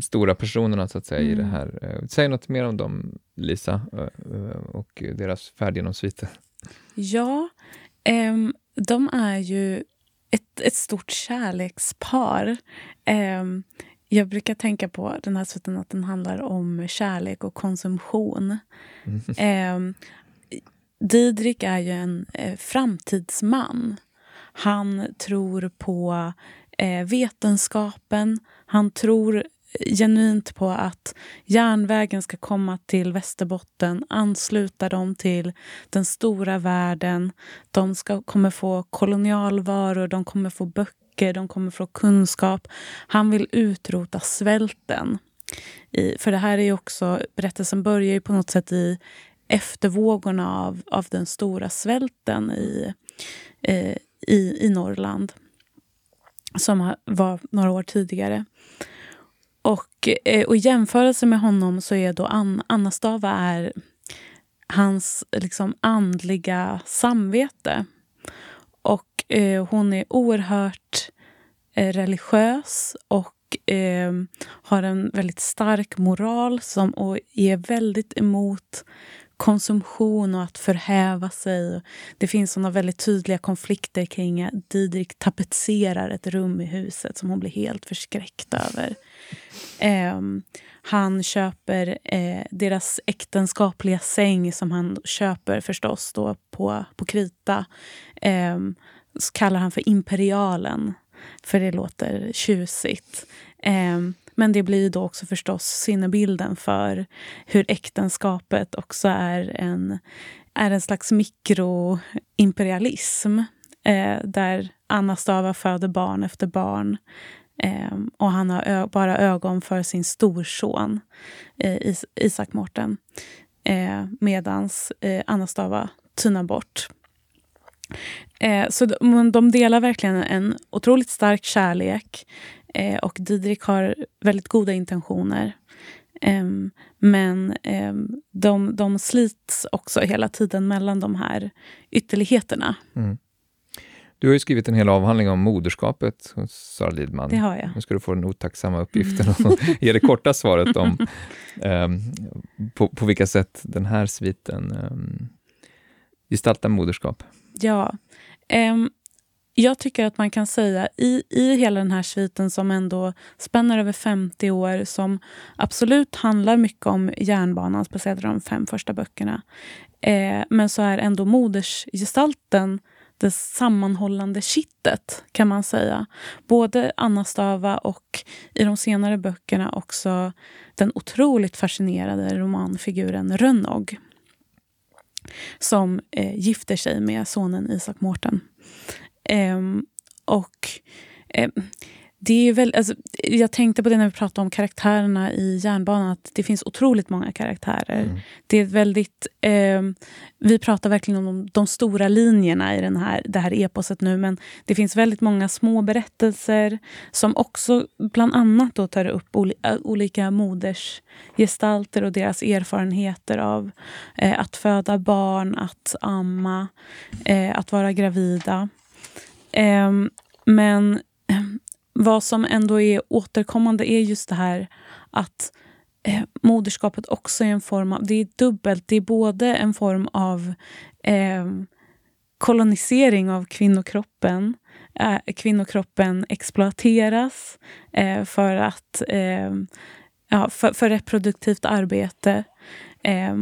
stora personerna så att säga mm. i det mm. här. Eh, säg något mer om dem, Lisa, eh, och deras färd genom sviten. Ja, eh, de är ju ett, ett stort kärlekspar. Eh, jag brukar tänka på den här sviten att den handlar om kärlek och konsumtion. Mm. Eh, Didrik är ju en eh, framtidsman. Han tror på eh, vetenskapen. Han tror genuint på att järnvägen ska komma till Västerbotten, ansluta dem till den stora världen. De ska, kommer få kolonialvaror, de kommer få böcker, de kommer få kunskap. Han vill utrota svälten. I, för det här är också, berättelsen börjar ju på något sätt i eftervågorna av, av den stora svälten i, eh, i, i Norrland som var några år tidigare. Och, eh, och i jämförelse med honom så är då An, Anna Stava är hans liksom andliga samvete. Och eh, hon är oerhört eh, religiös och eh, har en väldigt stark moral som, och är väldigt emot konsumtion och att förhäva sig. Det finns såna väldigt tydliga konflikter kring att Didrik tapetserar ett rum i huset som hon blir helt förskräckt över. Eh, han köper eh, deras äktenskapliga säng som han köper förstås då på, på krita. Eh, kallar han för imperialen, för det låter tjusigt. Ehm, men det blir då också förstås sinnebilden för hur äktenskapet också är en, är en slags mikroimperialism. Eh, där Anna Stava föder barn efter barn. Eh, och han har bara ögon för sin storson eh, Is Isak Mårten. Eh, medan eh, Anna Stava tynar bort. Eh, så de, de delar verkligen en otroligt stark kärlek. Eh, och Didrik har väldigt goda intentioner. Eh, men eh, de, de slits också hela tiden mellan de här ytterligheterna. Mm. Du har ju skrivit en hel avhandling om moderskapet hos Sara Lidman. Det har jag. Nu ska du få den otacksamma uppgiften att ge det korta svaret om um, på, på vilka sätt den här sviten um, gestaltar moderskap. Ja. Um, jag tycker att man kan säga i, i hela den här sviten som ändå spänner över 50 år som absolut handlar mycket om järnbanan, speciellt de fem första böckerna. Eh, men så är ändå modersgestalten det sammanhållande kittet, kan man säga. Både Anna Stava och i de senare böckerna också den otroligt fascinerade romanfiguren Rönnog som eh, gifter sig med sonen Isak Mårten. Um, och um, det är väl, alltså, jag tänkte på det när vi pratade om karaktärerna i Järnbanan, att det finns otroligt många karaktärer. Mm. Det är väldigt... Eh, vi pratar verkligen om de, de, stora linjerna i den här, det här eposet nu, men det finns väldigt många små berättelser som också bland annat då tar upp oli, olika modersgestalter och deras erfarenheter av eh, att föda barn, att amma, eh, att vara gravida. Ehm, men vad som ändå är återkommande är just det här att eh, moderskapet också är en form av... Det är dubbelt. Det är både en form av eh, kolonisering av kvinnokroppen. Eh, kvinnokroppen exploateras eh, för, att, eh, ja, för, för reproduktivt arbete. Eh,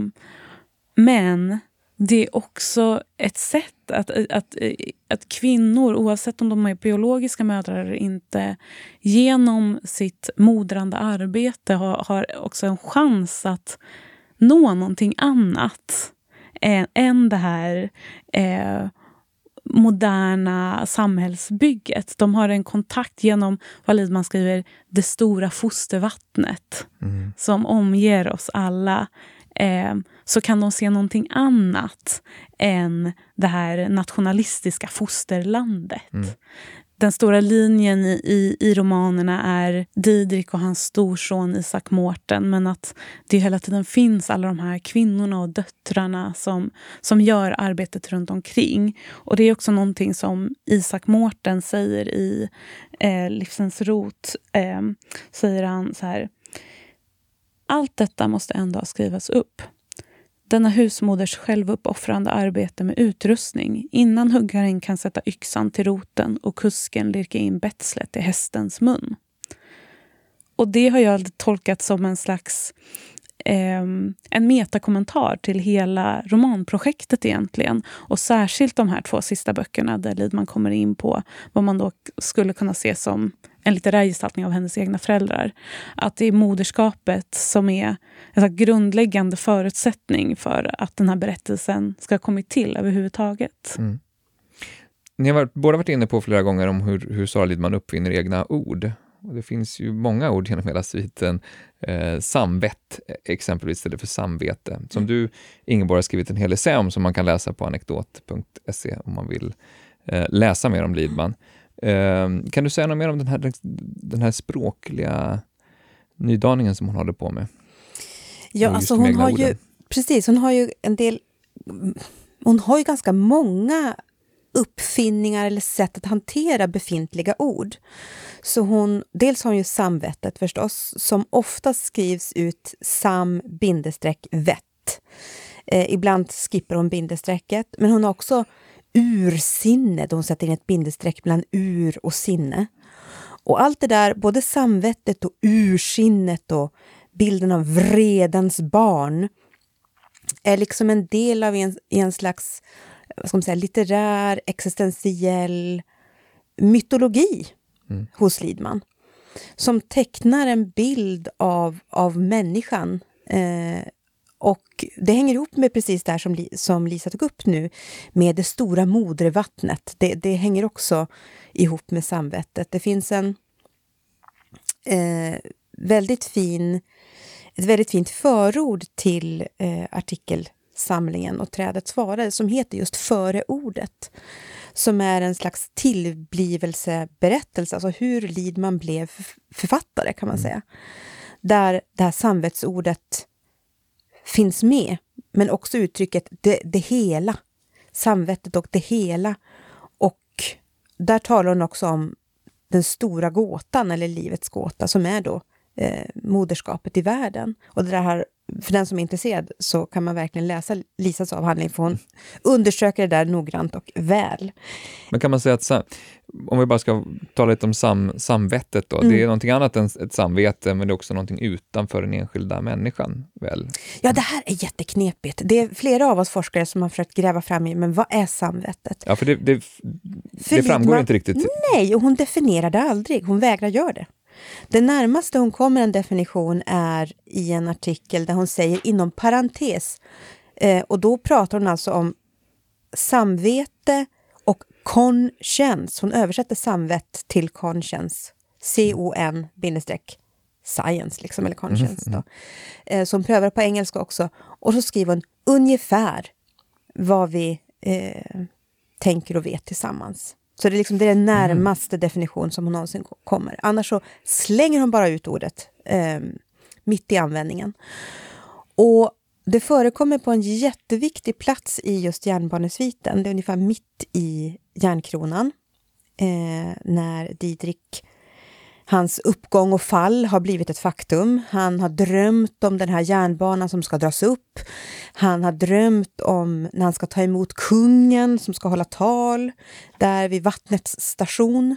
men det är också ett sätt att, att, att kvinnor, oavsett om de är biologiska mödrar eller inte genom sitt modrande arbete har, har också en chans att nå någonting annat än, än det här eh, moderna samhällsbygget. De har en kontakt genom vad Lidman skriver, det stora fostervattnet mm. som omger oss alla. Eh, så kan de se någonting annat än det här nationalistiska fosterlandet. Mm den stora linjen i, i, i, romanerna är Didrik och hans storson Isak Mårten men att det hela tiden finns alla de här kvinnorna och döttrarna som, som gör arbetet runt omkring. Och Det är också någonting som Isak Mårten säger i eh, Livsens rot. Eh, säger han så här. Allt detta måste en dag skrivas upp. Denna husmoders självuppoffrande arbete med utrustning innan huggaren kan sätta yxan till roten och kusken lirka in betslet i hästens mun. Och det har jag tolkat som en slags eh, en metakommentar till hela romanprojektet egentligen. Och särskilt de här två sista böckerna där Lidman kommer in på vad man då skulle kunna se som en litterär gestaltning av hennes egna föräldrar. Att det är moderskapet som är en grundläggande förutsättning för att den här berättelsen ska ha kommit till överhuvudtaget. Mm. Ni har varit, båda varit inne på flera gånger om hur, hur Sara Lidman uppfinner egna ord. Och det finns ju många ord genom hela sviten. Eh, samvett exempelvis istället för samvete. Som mm. du, Ingeborg, har skrivit en hel essä om som man kan läsa på anekdot.se om man vill eh, läsa mer om Lidman. Eh, kan du säga något mer om den här, den här språkliga nydaningen som hon håller på med? Ja, alltså hon har orden. ju, precis, hon har ju en del, hon har ju ganska många uppfinningar eller sätt att hantera befintliga ord. Så hon, dels har hon ju samvettet förstås, som ofta skrivs ut sam bindestreck vett. Eh, ibland skippar hon bindestrecket, men hon har också ursinne, då hon sätter in ett bindestreck mellan ur och sinne. Och allt det där, både samvettet och ursinnet och bilden av vredens barn, är liksom en del av en, en slags vad ska man säga, litterär, existentiell mytologi mm. hos Lidman. Som tecknar en bild av, av människan. Eh, och det hänger ihop med precis det här som, som Lisa tog upp nu, med det stora modervattnet. Det, det hänger också ihop med samvetet. Det finns en eh, väldigt fin, ett väldigt fint förord till eh, artikelsamlingen och Trädet svarade som heter just Före ordet som är en slags tillblivelseberättelse, alltså hur Lidman blev författare kan man mm. säga. Där det här samvetsordet finns med, men också uttrycket det, det hela. Samvetet och det hela. Och där talar hon också om den stora gåtan, eller livets gåta, som är då eh, moderskapet i världen. Och det här för den som är intresserad så kan man verkligen läsa Lisas avhandling för hon undersöker det där noggrant och väl. Men kan man säga att, om vi bara ska tala lite om sam, samvettet då, mm. det är någonting annat än ett samvete men det är också någonting utanför den enskilda människan väl? Ja, det här är jätteknepigt. Det är flera av oss forskare som har försökt gräva fram i, men vad är samvetet? Ja, för det, det, det framgår man, inte riktigt. Nej, och hon definierar det aldrig. Hon vägrar göra det. Det närmaste hon kommer en definition är i en artikel där hon säger inom parentes, eh, och då pratar hon alltså om samvete och conscience. Hon översätter samvett till conscience. C-O-N bindestreck science, liksom, eller conscience. Då. Eh, som prövar på engelska också. Och så skriver hon ungefär vad vi eh, tänker och vet tillsammans. Så det är, liksom, det är den mm. närmaste mm. definition som hon någonsin kommer. Annars så slänger hon bara ut ordet eh, mitt i användningen. Och det förekommer på en jätteviktig plats i just järnbanesviten. Det är ungefär mitt i järnkronan. Eh, när Didrik Hans uppgång och fall har blivit ett faktum. Han har drömt om den här järnbanan som ska dras upp. Han har drömt om när han ska ta emot kungen som ska hålla tal där vid vattnets station.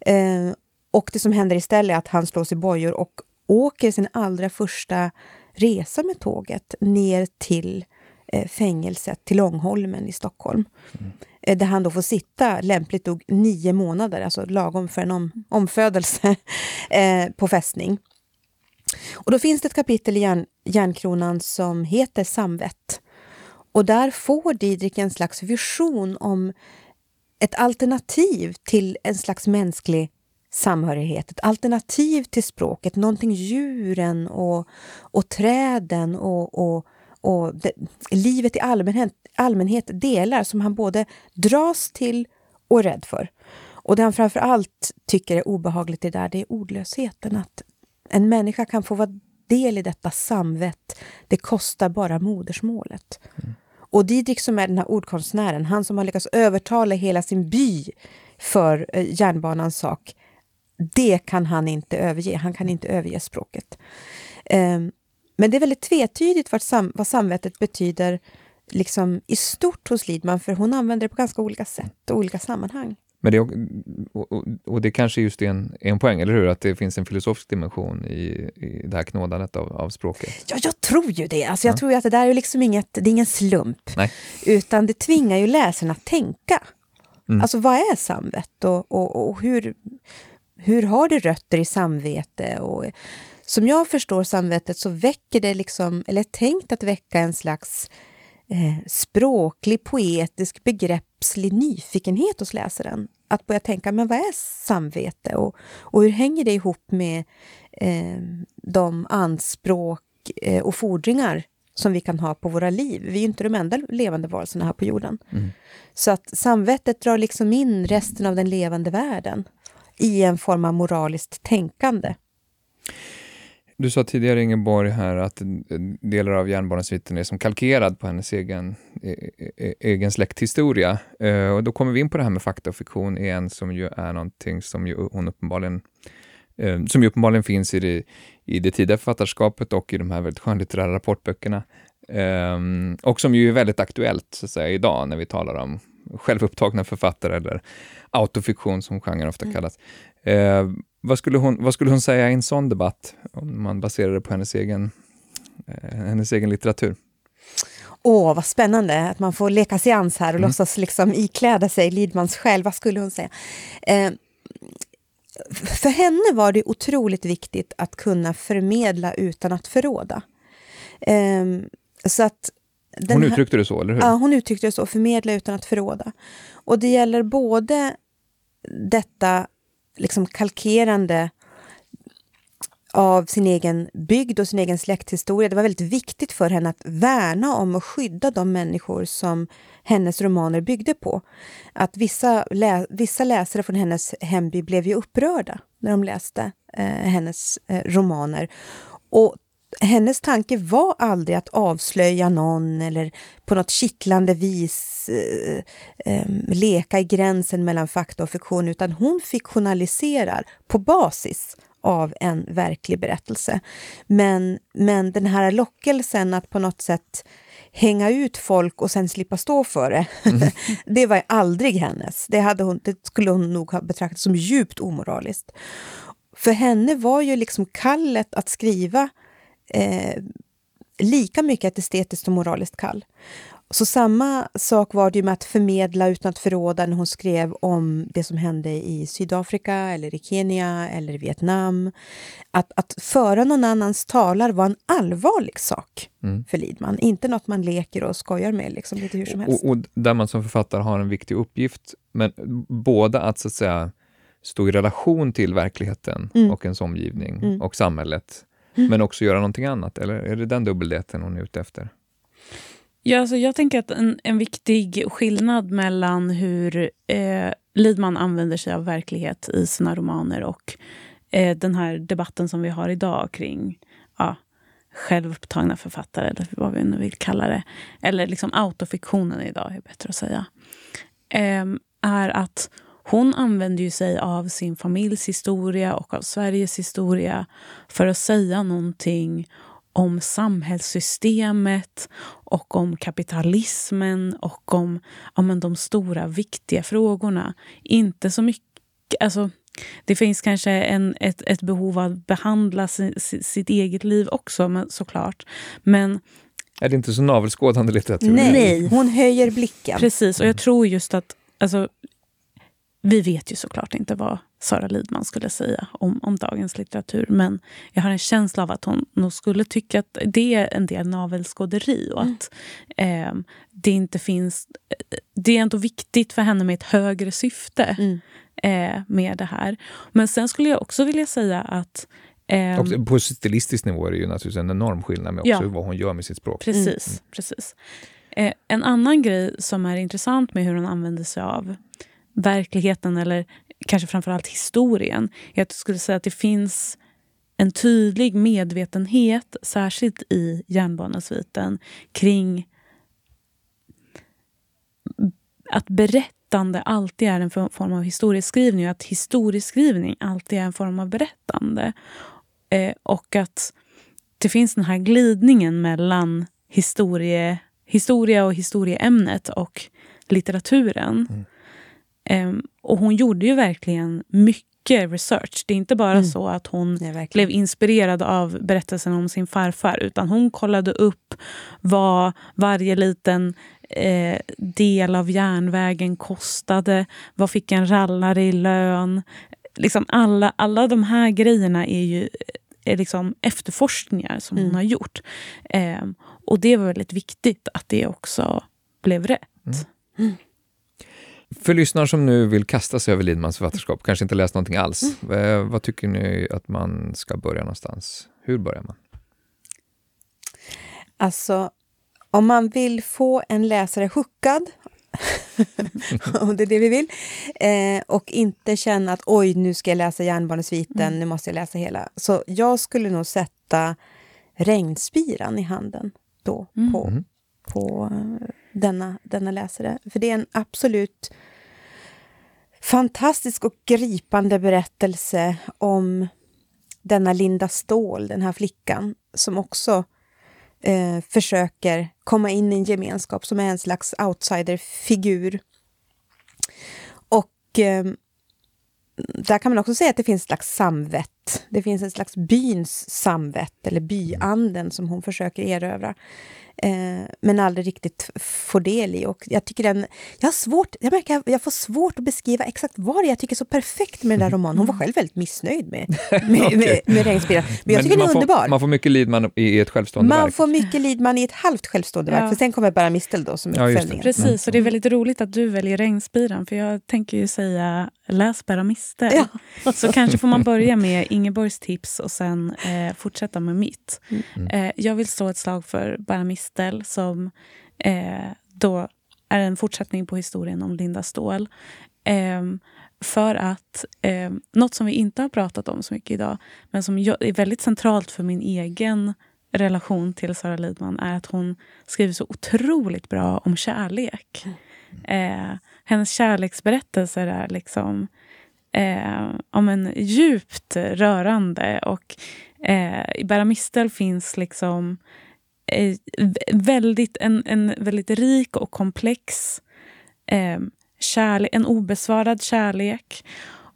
Eh, och det som händer istället är att han slås i bojor och åker sin allra första resa med tåget ner till eh, fängelset till Långholmen i Stockholm. Mm. Eh, där han då får sitta, lämpligt nog, nio månader, alltså lagom för en om, omfödelse, eh, på fästning. Och då finns det ett kapitel i järn, Järnkronan som heter Samvett. Och där får Didrik en slags vision om ett alternativ till en slags mänsklig samhörighet, ett alternativ till språket, någonting djuren och, och träden och, och, och det, livet i allmänhet, allmänhet delar som han både dras till och är rädd för. Och det han framför allt tycker är obehagligt i det där, det är ordlösheten. Att en människa kan få vara del i detta samvett. Det kostar bara modersmålet. Mm. Och Didrik som är den här ordkonstnären, han som har lyckats övertala hela sin by för eh, järnbanans sak, det kan han inte överge. Han kan inte överge språket. Um, men det är väldigt tvetydigt vad, sam vad samvetet betyder liksom i stort hos Lidman, för hon använder det på ganska olika sätt och olika sammanhang. Men det, och, och, och det kanske just är en, en poäng, eller hur? Att det finns en filosofisk dimension i, i det här knådandet av, av språket. Ja, jag tror ju det. Alltså, jag ja. tror att det där är liksom inget, det är ingen slump. Nej. Utan det tvingar ju läsarna att tänka. Mm. Alltså vad är samvett och, och, och, hur, hur har det rötter i samvete? Och, som jag förstår samvetet så väcker det liksom, eller tänkt att väcka en slags eh, språklig, poetisk, begreppslig nyfikenhet hos läsaren. Att börja tänka, men vad är samvete och, och hur hänger det ihop med eh, de anspråk eh, och fordringar som vi kan ha på våra liv. Vi är inte de enda levande varelserna här på jorden. Mm. Så att samvetet drar liksom in resten av den levande världen i en form av moraliskt tänkande. Du sa tidigare, Ingeborg, här att delar av järnbarnasviten är som kalkerad på hennes egen, e, e, e, egen släkthistoria. Uh, och då kommer vi in på det här med fakta och fiktion igen, som ju är någonting som ju hon uppenbarligen uh, som ju uppenbarligen finns i det, i det tidiga författarskapet och i de här väldigt skönlitterära rapportböckerna. Um, och som ju är väldigt aktuellt så att säga, idag när vi talar om självupptagna författare eller autofiktion som genren ofta mm. kallas. Uh, vad skulle, hon, vad skulle hon säga i en sån debatt, om man baserar det på hennes egen, eh, hennes egen litteratur? Åh, vad spännande att man får leka seans här och mm. låtsas liksom ikläda sig Lidmans själ. Vad skulle hon säga? Eh, för henne var det otroligt viktigt att kunna förmedla utan att förråda. Eh, så att hon uttryckte det så, eller hur? Ja, hon uttryckte det så. Förmedla utan att förråda. Och det gäller både detta liksom kalkerande av sin egen bygd och sin egen släkthistoria. Det var väldigt viktigt för henne att värna om och skydda de människor som hennes romaner byggde på. Att vissa, lä vissa läsare från hennes hemby blev ju upprörda när de läste eh, hennes eh, romaner. Och hennes tanke var aldrig att avslöja någon eller på något kittlande vis eh, eh, leka i gränsen mellan fakta och fiktion, utan hon fiktionaliserar på basis av en verklig berättelse. Men, men den här lockelsen att på något sätt hänga ut folk och sen slippa stå för det, mm. det var aldrig hennes. Det, hade hon, det skulle hon nog ha betraktat som djupt omoraliskt. För henne var ju liksom kallet att skriva eh, lika mycket ett estetiskt och moraliskt kall. Så samma sak var det med att förmedla utan att förråda när hon skrev om det som hände i Sydafrika, eller i Kenya eller i Vietnam. Att, att föra någon annans talar var en allvarlig sak mm. för Lidman. Inte något man leker och skojar med liksom, lite hur som helst. Och, och där man som författare har en viktig uppgift, men både att så att säga stå i relation till verkligheten mm. och ens omgivning mm. och samhället. Men också göra någonting annat? Eller är det den dubbelheten hon är ute efter? Ja, alltså jag tänker att en, en viktig skillnad mellan hur eh, Lidman använder sig av verklighet i sina romaner och eh, den här debatten som vi har idag kring ja, självupptagna författare, eller vad vi nu vill kalla det. Eller liksom autofiktionen idag, är bättre att säga. Eh, är att hon använder ju sig av sin familjs historia och av Sveriges historia för att säga någonting om samhällssystemet och om kapitalismen och om ja, men de stora viktiga frågorna. Inte så mycket... Alltså, det finns kanske en, ett, ett behov av att behandla si, si, sitt eget liv också, men, såklart. Men Är det inte så navelskådande litteratur? Nej, hon höjer blicken. Precis, och jag tror just att... Alltså, vi vet ju såklart inte vad Sara Lidman skulle säga om, om dagens litteratur. Men jag har en känsla av att hon nog skulle tycka att det är en del navelskåderi. Och att eh, det inte finns... Det är ändå viktigt för henne med ett högre syfte Mm. eh, med det här. Men sen skulle jag också vilja säga att... ehm, Och på stilistisk nivå är det ju naturligtvis en enorm skillnad med också Ja. vad hon gör med sitt språk. Precis. precis. Eh, en annan grej som är intressant med hur hon använder sig av verkligheten eller kanske framförallt historien jag skulle säga att det finns en tydlig medvetenhet, särskilt i Järnbanesviten, kring att berättande alltid är en form av historieskrivning och att historieskrivning alltid är en form av berättande. Eh, och att det finns den här glidningen mellan historie, historia och historieämnet och litteraturen. Mm och hon gjorde ju verkligen mycket research. Det är inte bara Mm. så att hon Nej, blev inspirerad av berättelsen om sin farfar utan hon kollade upp vad varje liten eh, del av järnvägen kostade. Vad fick en rallare i lön? Liksom alla, alla de här grejerna är ju är liksom efterforskningar som hon Mm. har gjort. Eh, och det var väldigt viktigt att det också blev rätt. För lyssnare som nu vill kasta sig över Lidmans författarskap, kanske inte läst någonting alls, eh, vad tycker ni att man ska börja någonstans? Hur börjar man? Alltså, om man vill få en läsare hookad, om det är det vi vill, eh, och inte känna att oj, nu ska jag läsa Järnbarnesviten, nu måste jag läsa hela. Så jag skulle nog sätta Regnspiran i handen då Mm. på, Mm. på eh, denna, denna läsare. För det är en absolut fantastisk och gripande berättelse om denna Linda Ståhl, den här flickan, som också eh, försöker komma in i en gemenskap som är en slags outsiderfigur. Och eh, där kan man också säga att det finns ett slags samvett. Det finns en slags byns samvett, eller byanden som hon försöker erövra. Eh, men aldrig riktigt får del i. Och jag tycker den... Jag har svårt... Jag märker jag får svårt att beskriva exakt vad det är jag tycker är så perfekt med den där romanen. Hon var själv väldigt missnöjd med, med, med, med Regnspiran. Men jag tycker den man är får, underbar. Man får mycket Lidman i ett självstående Man verk. får mycket Lidman i ett halvt självstående verk, Ja. för sen kommer bara Mistel då som Ja, uppföljningen. Precis, och det är väldigt roligt att du väljer Regnspiran för jag tänker ju säga läs Berra Mistel. Ja. Så kanske får man börja med Ingeborgs tips och sen eh, fortsätta med mitt. Mm. Eh, jag vill slå ett slag för Berra Mistel som eh, då är en fortsättning på historien om Linda Ståhl. Eh, för att eh, något som vi inte har pratat om så mycket idag men som jag, är väldigt centralt för min egen relation till Sara Lidman är att hon skriver så otroligt bra om kärlek. Eh, hennes kärleksberättelser är liksom eh, om en djupt rörande. Och eh, i Berra Mistel finns liksom eh, vä- väldigt, en, en väldigt rik och komplex eh, kärlek, en obesvarad kärlek.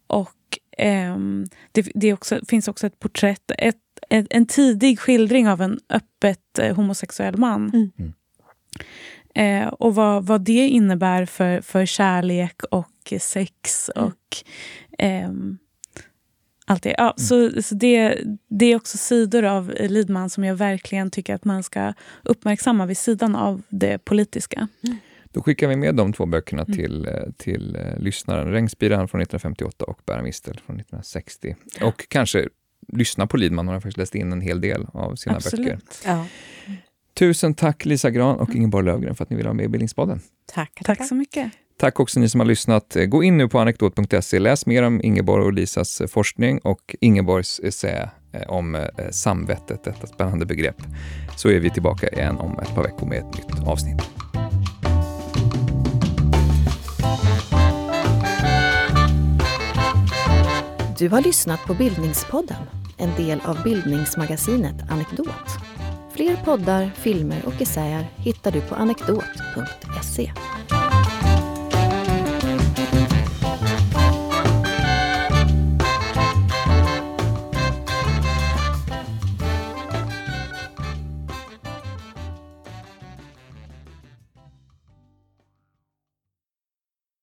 Och ehm, det, det också, finns också ett porträtt, ett, ett, en tidig skildring av en öppet eh, homosexuell man. Mm. Mm. Eh, och vad, vad det innebär för, för kärlek och sex Mm. och ehm, allt det. Ja, så så det, det är också sidor av Lidman som jag verkligen tycker att man ska uppmärksamma vid sidan av det politiska. Då skickar vi med de två böckerna Mm. till, eh, till eh, lyssnaren. Regnspiran från 1958 och Berra Mistel från 1960. Och kanske lyssna på Lidman, hon har faktiskt läst in en hel del av sina böcker. Absolut. Ja. Tusen tack Lisa Gran och Ingeborg Lövgren för att ni ville vara med i Bildningspodden. Tack. Tack så mycket. Tack också ni som har lyssnat. Gå in nu på anekdot.se, läs mer om Ingeborg och Lisas eh, forskning och Ingeborgs eh, essä eh, om samvetet, detta spännande begrepp. Så är vi tillbaka igen om ett par veckor med ett nytt avsnitt. Du har lyssnat på Bildningspodden, en del av bildningsmagasinet Anekdot. Fler poddar, filmer och essäer hittar du på anekdot.se.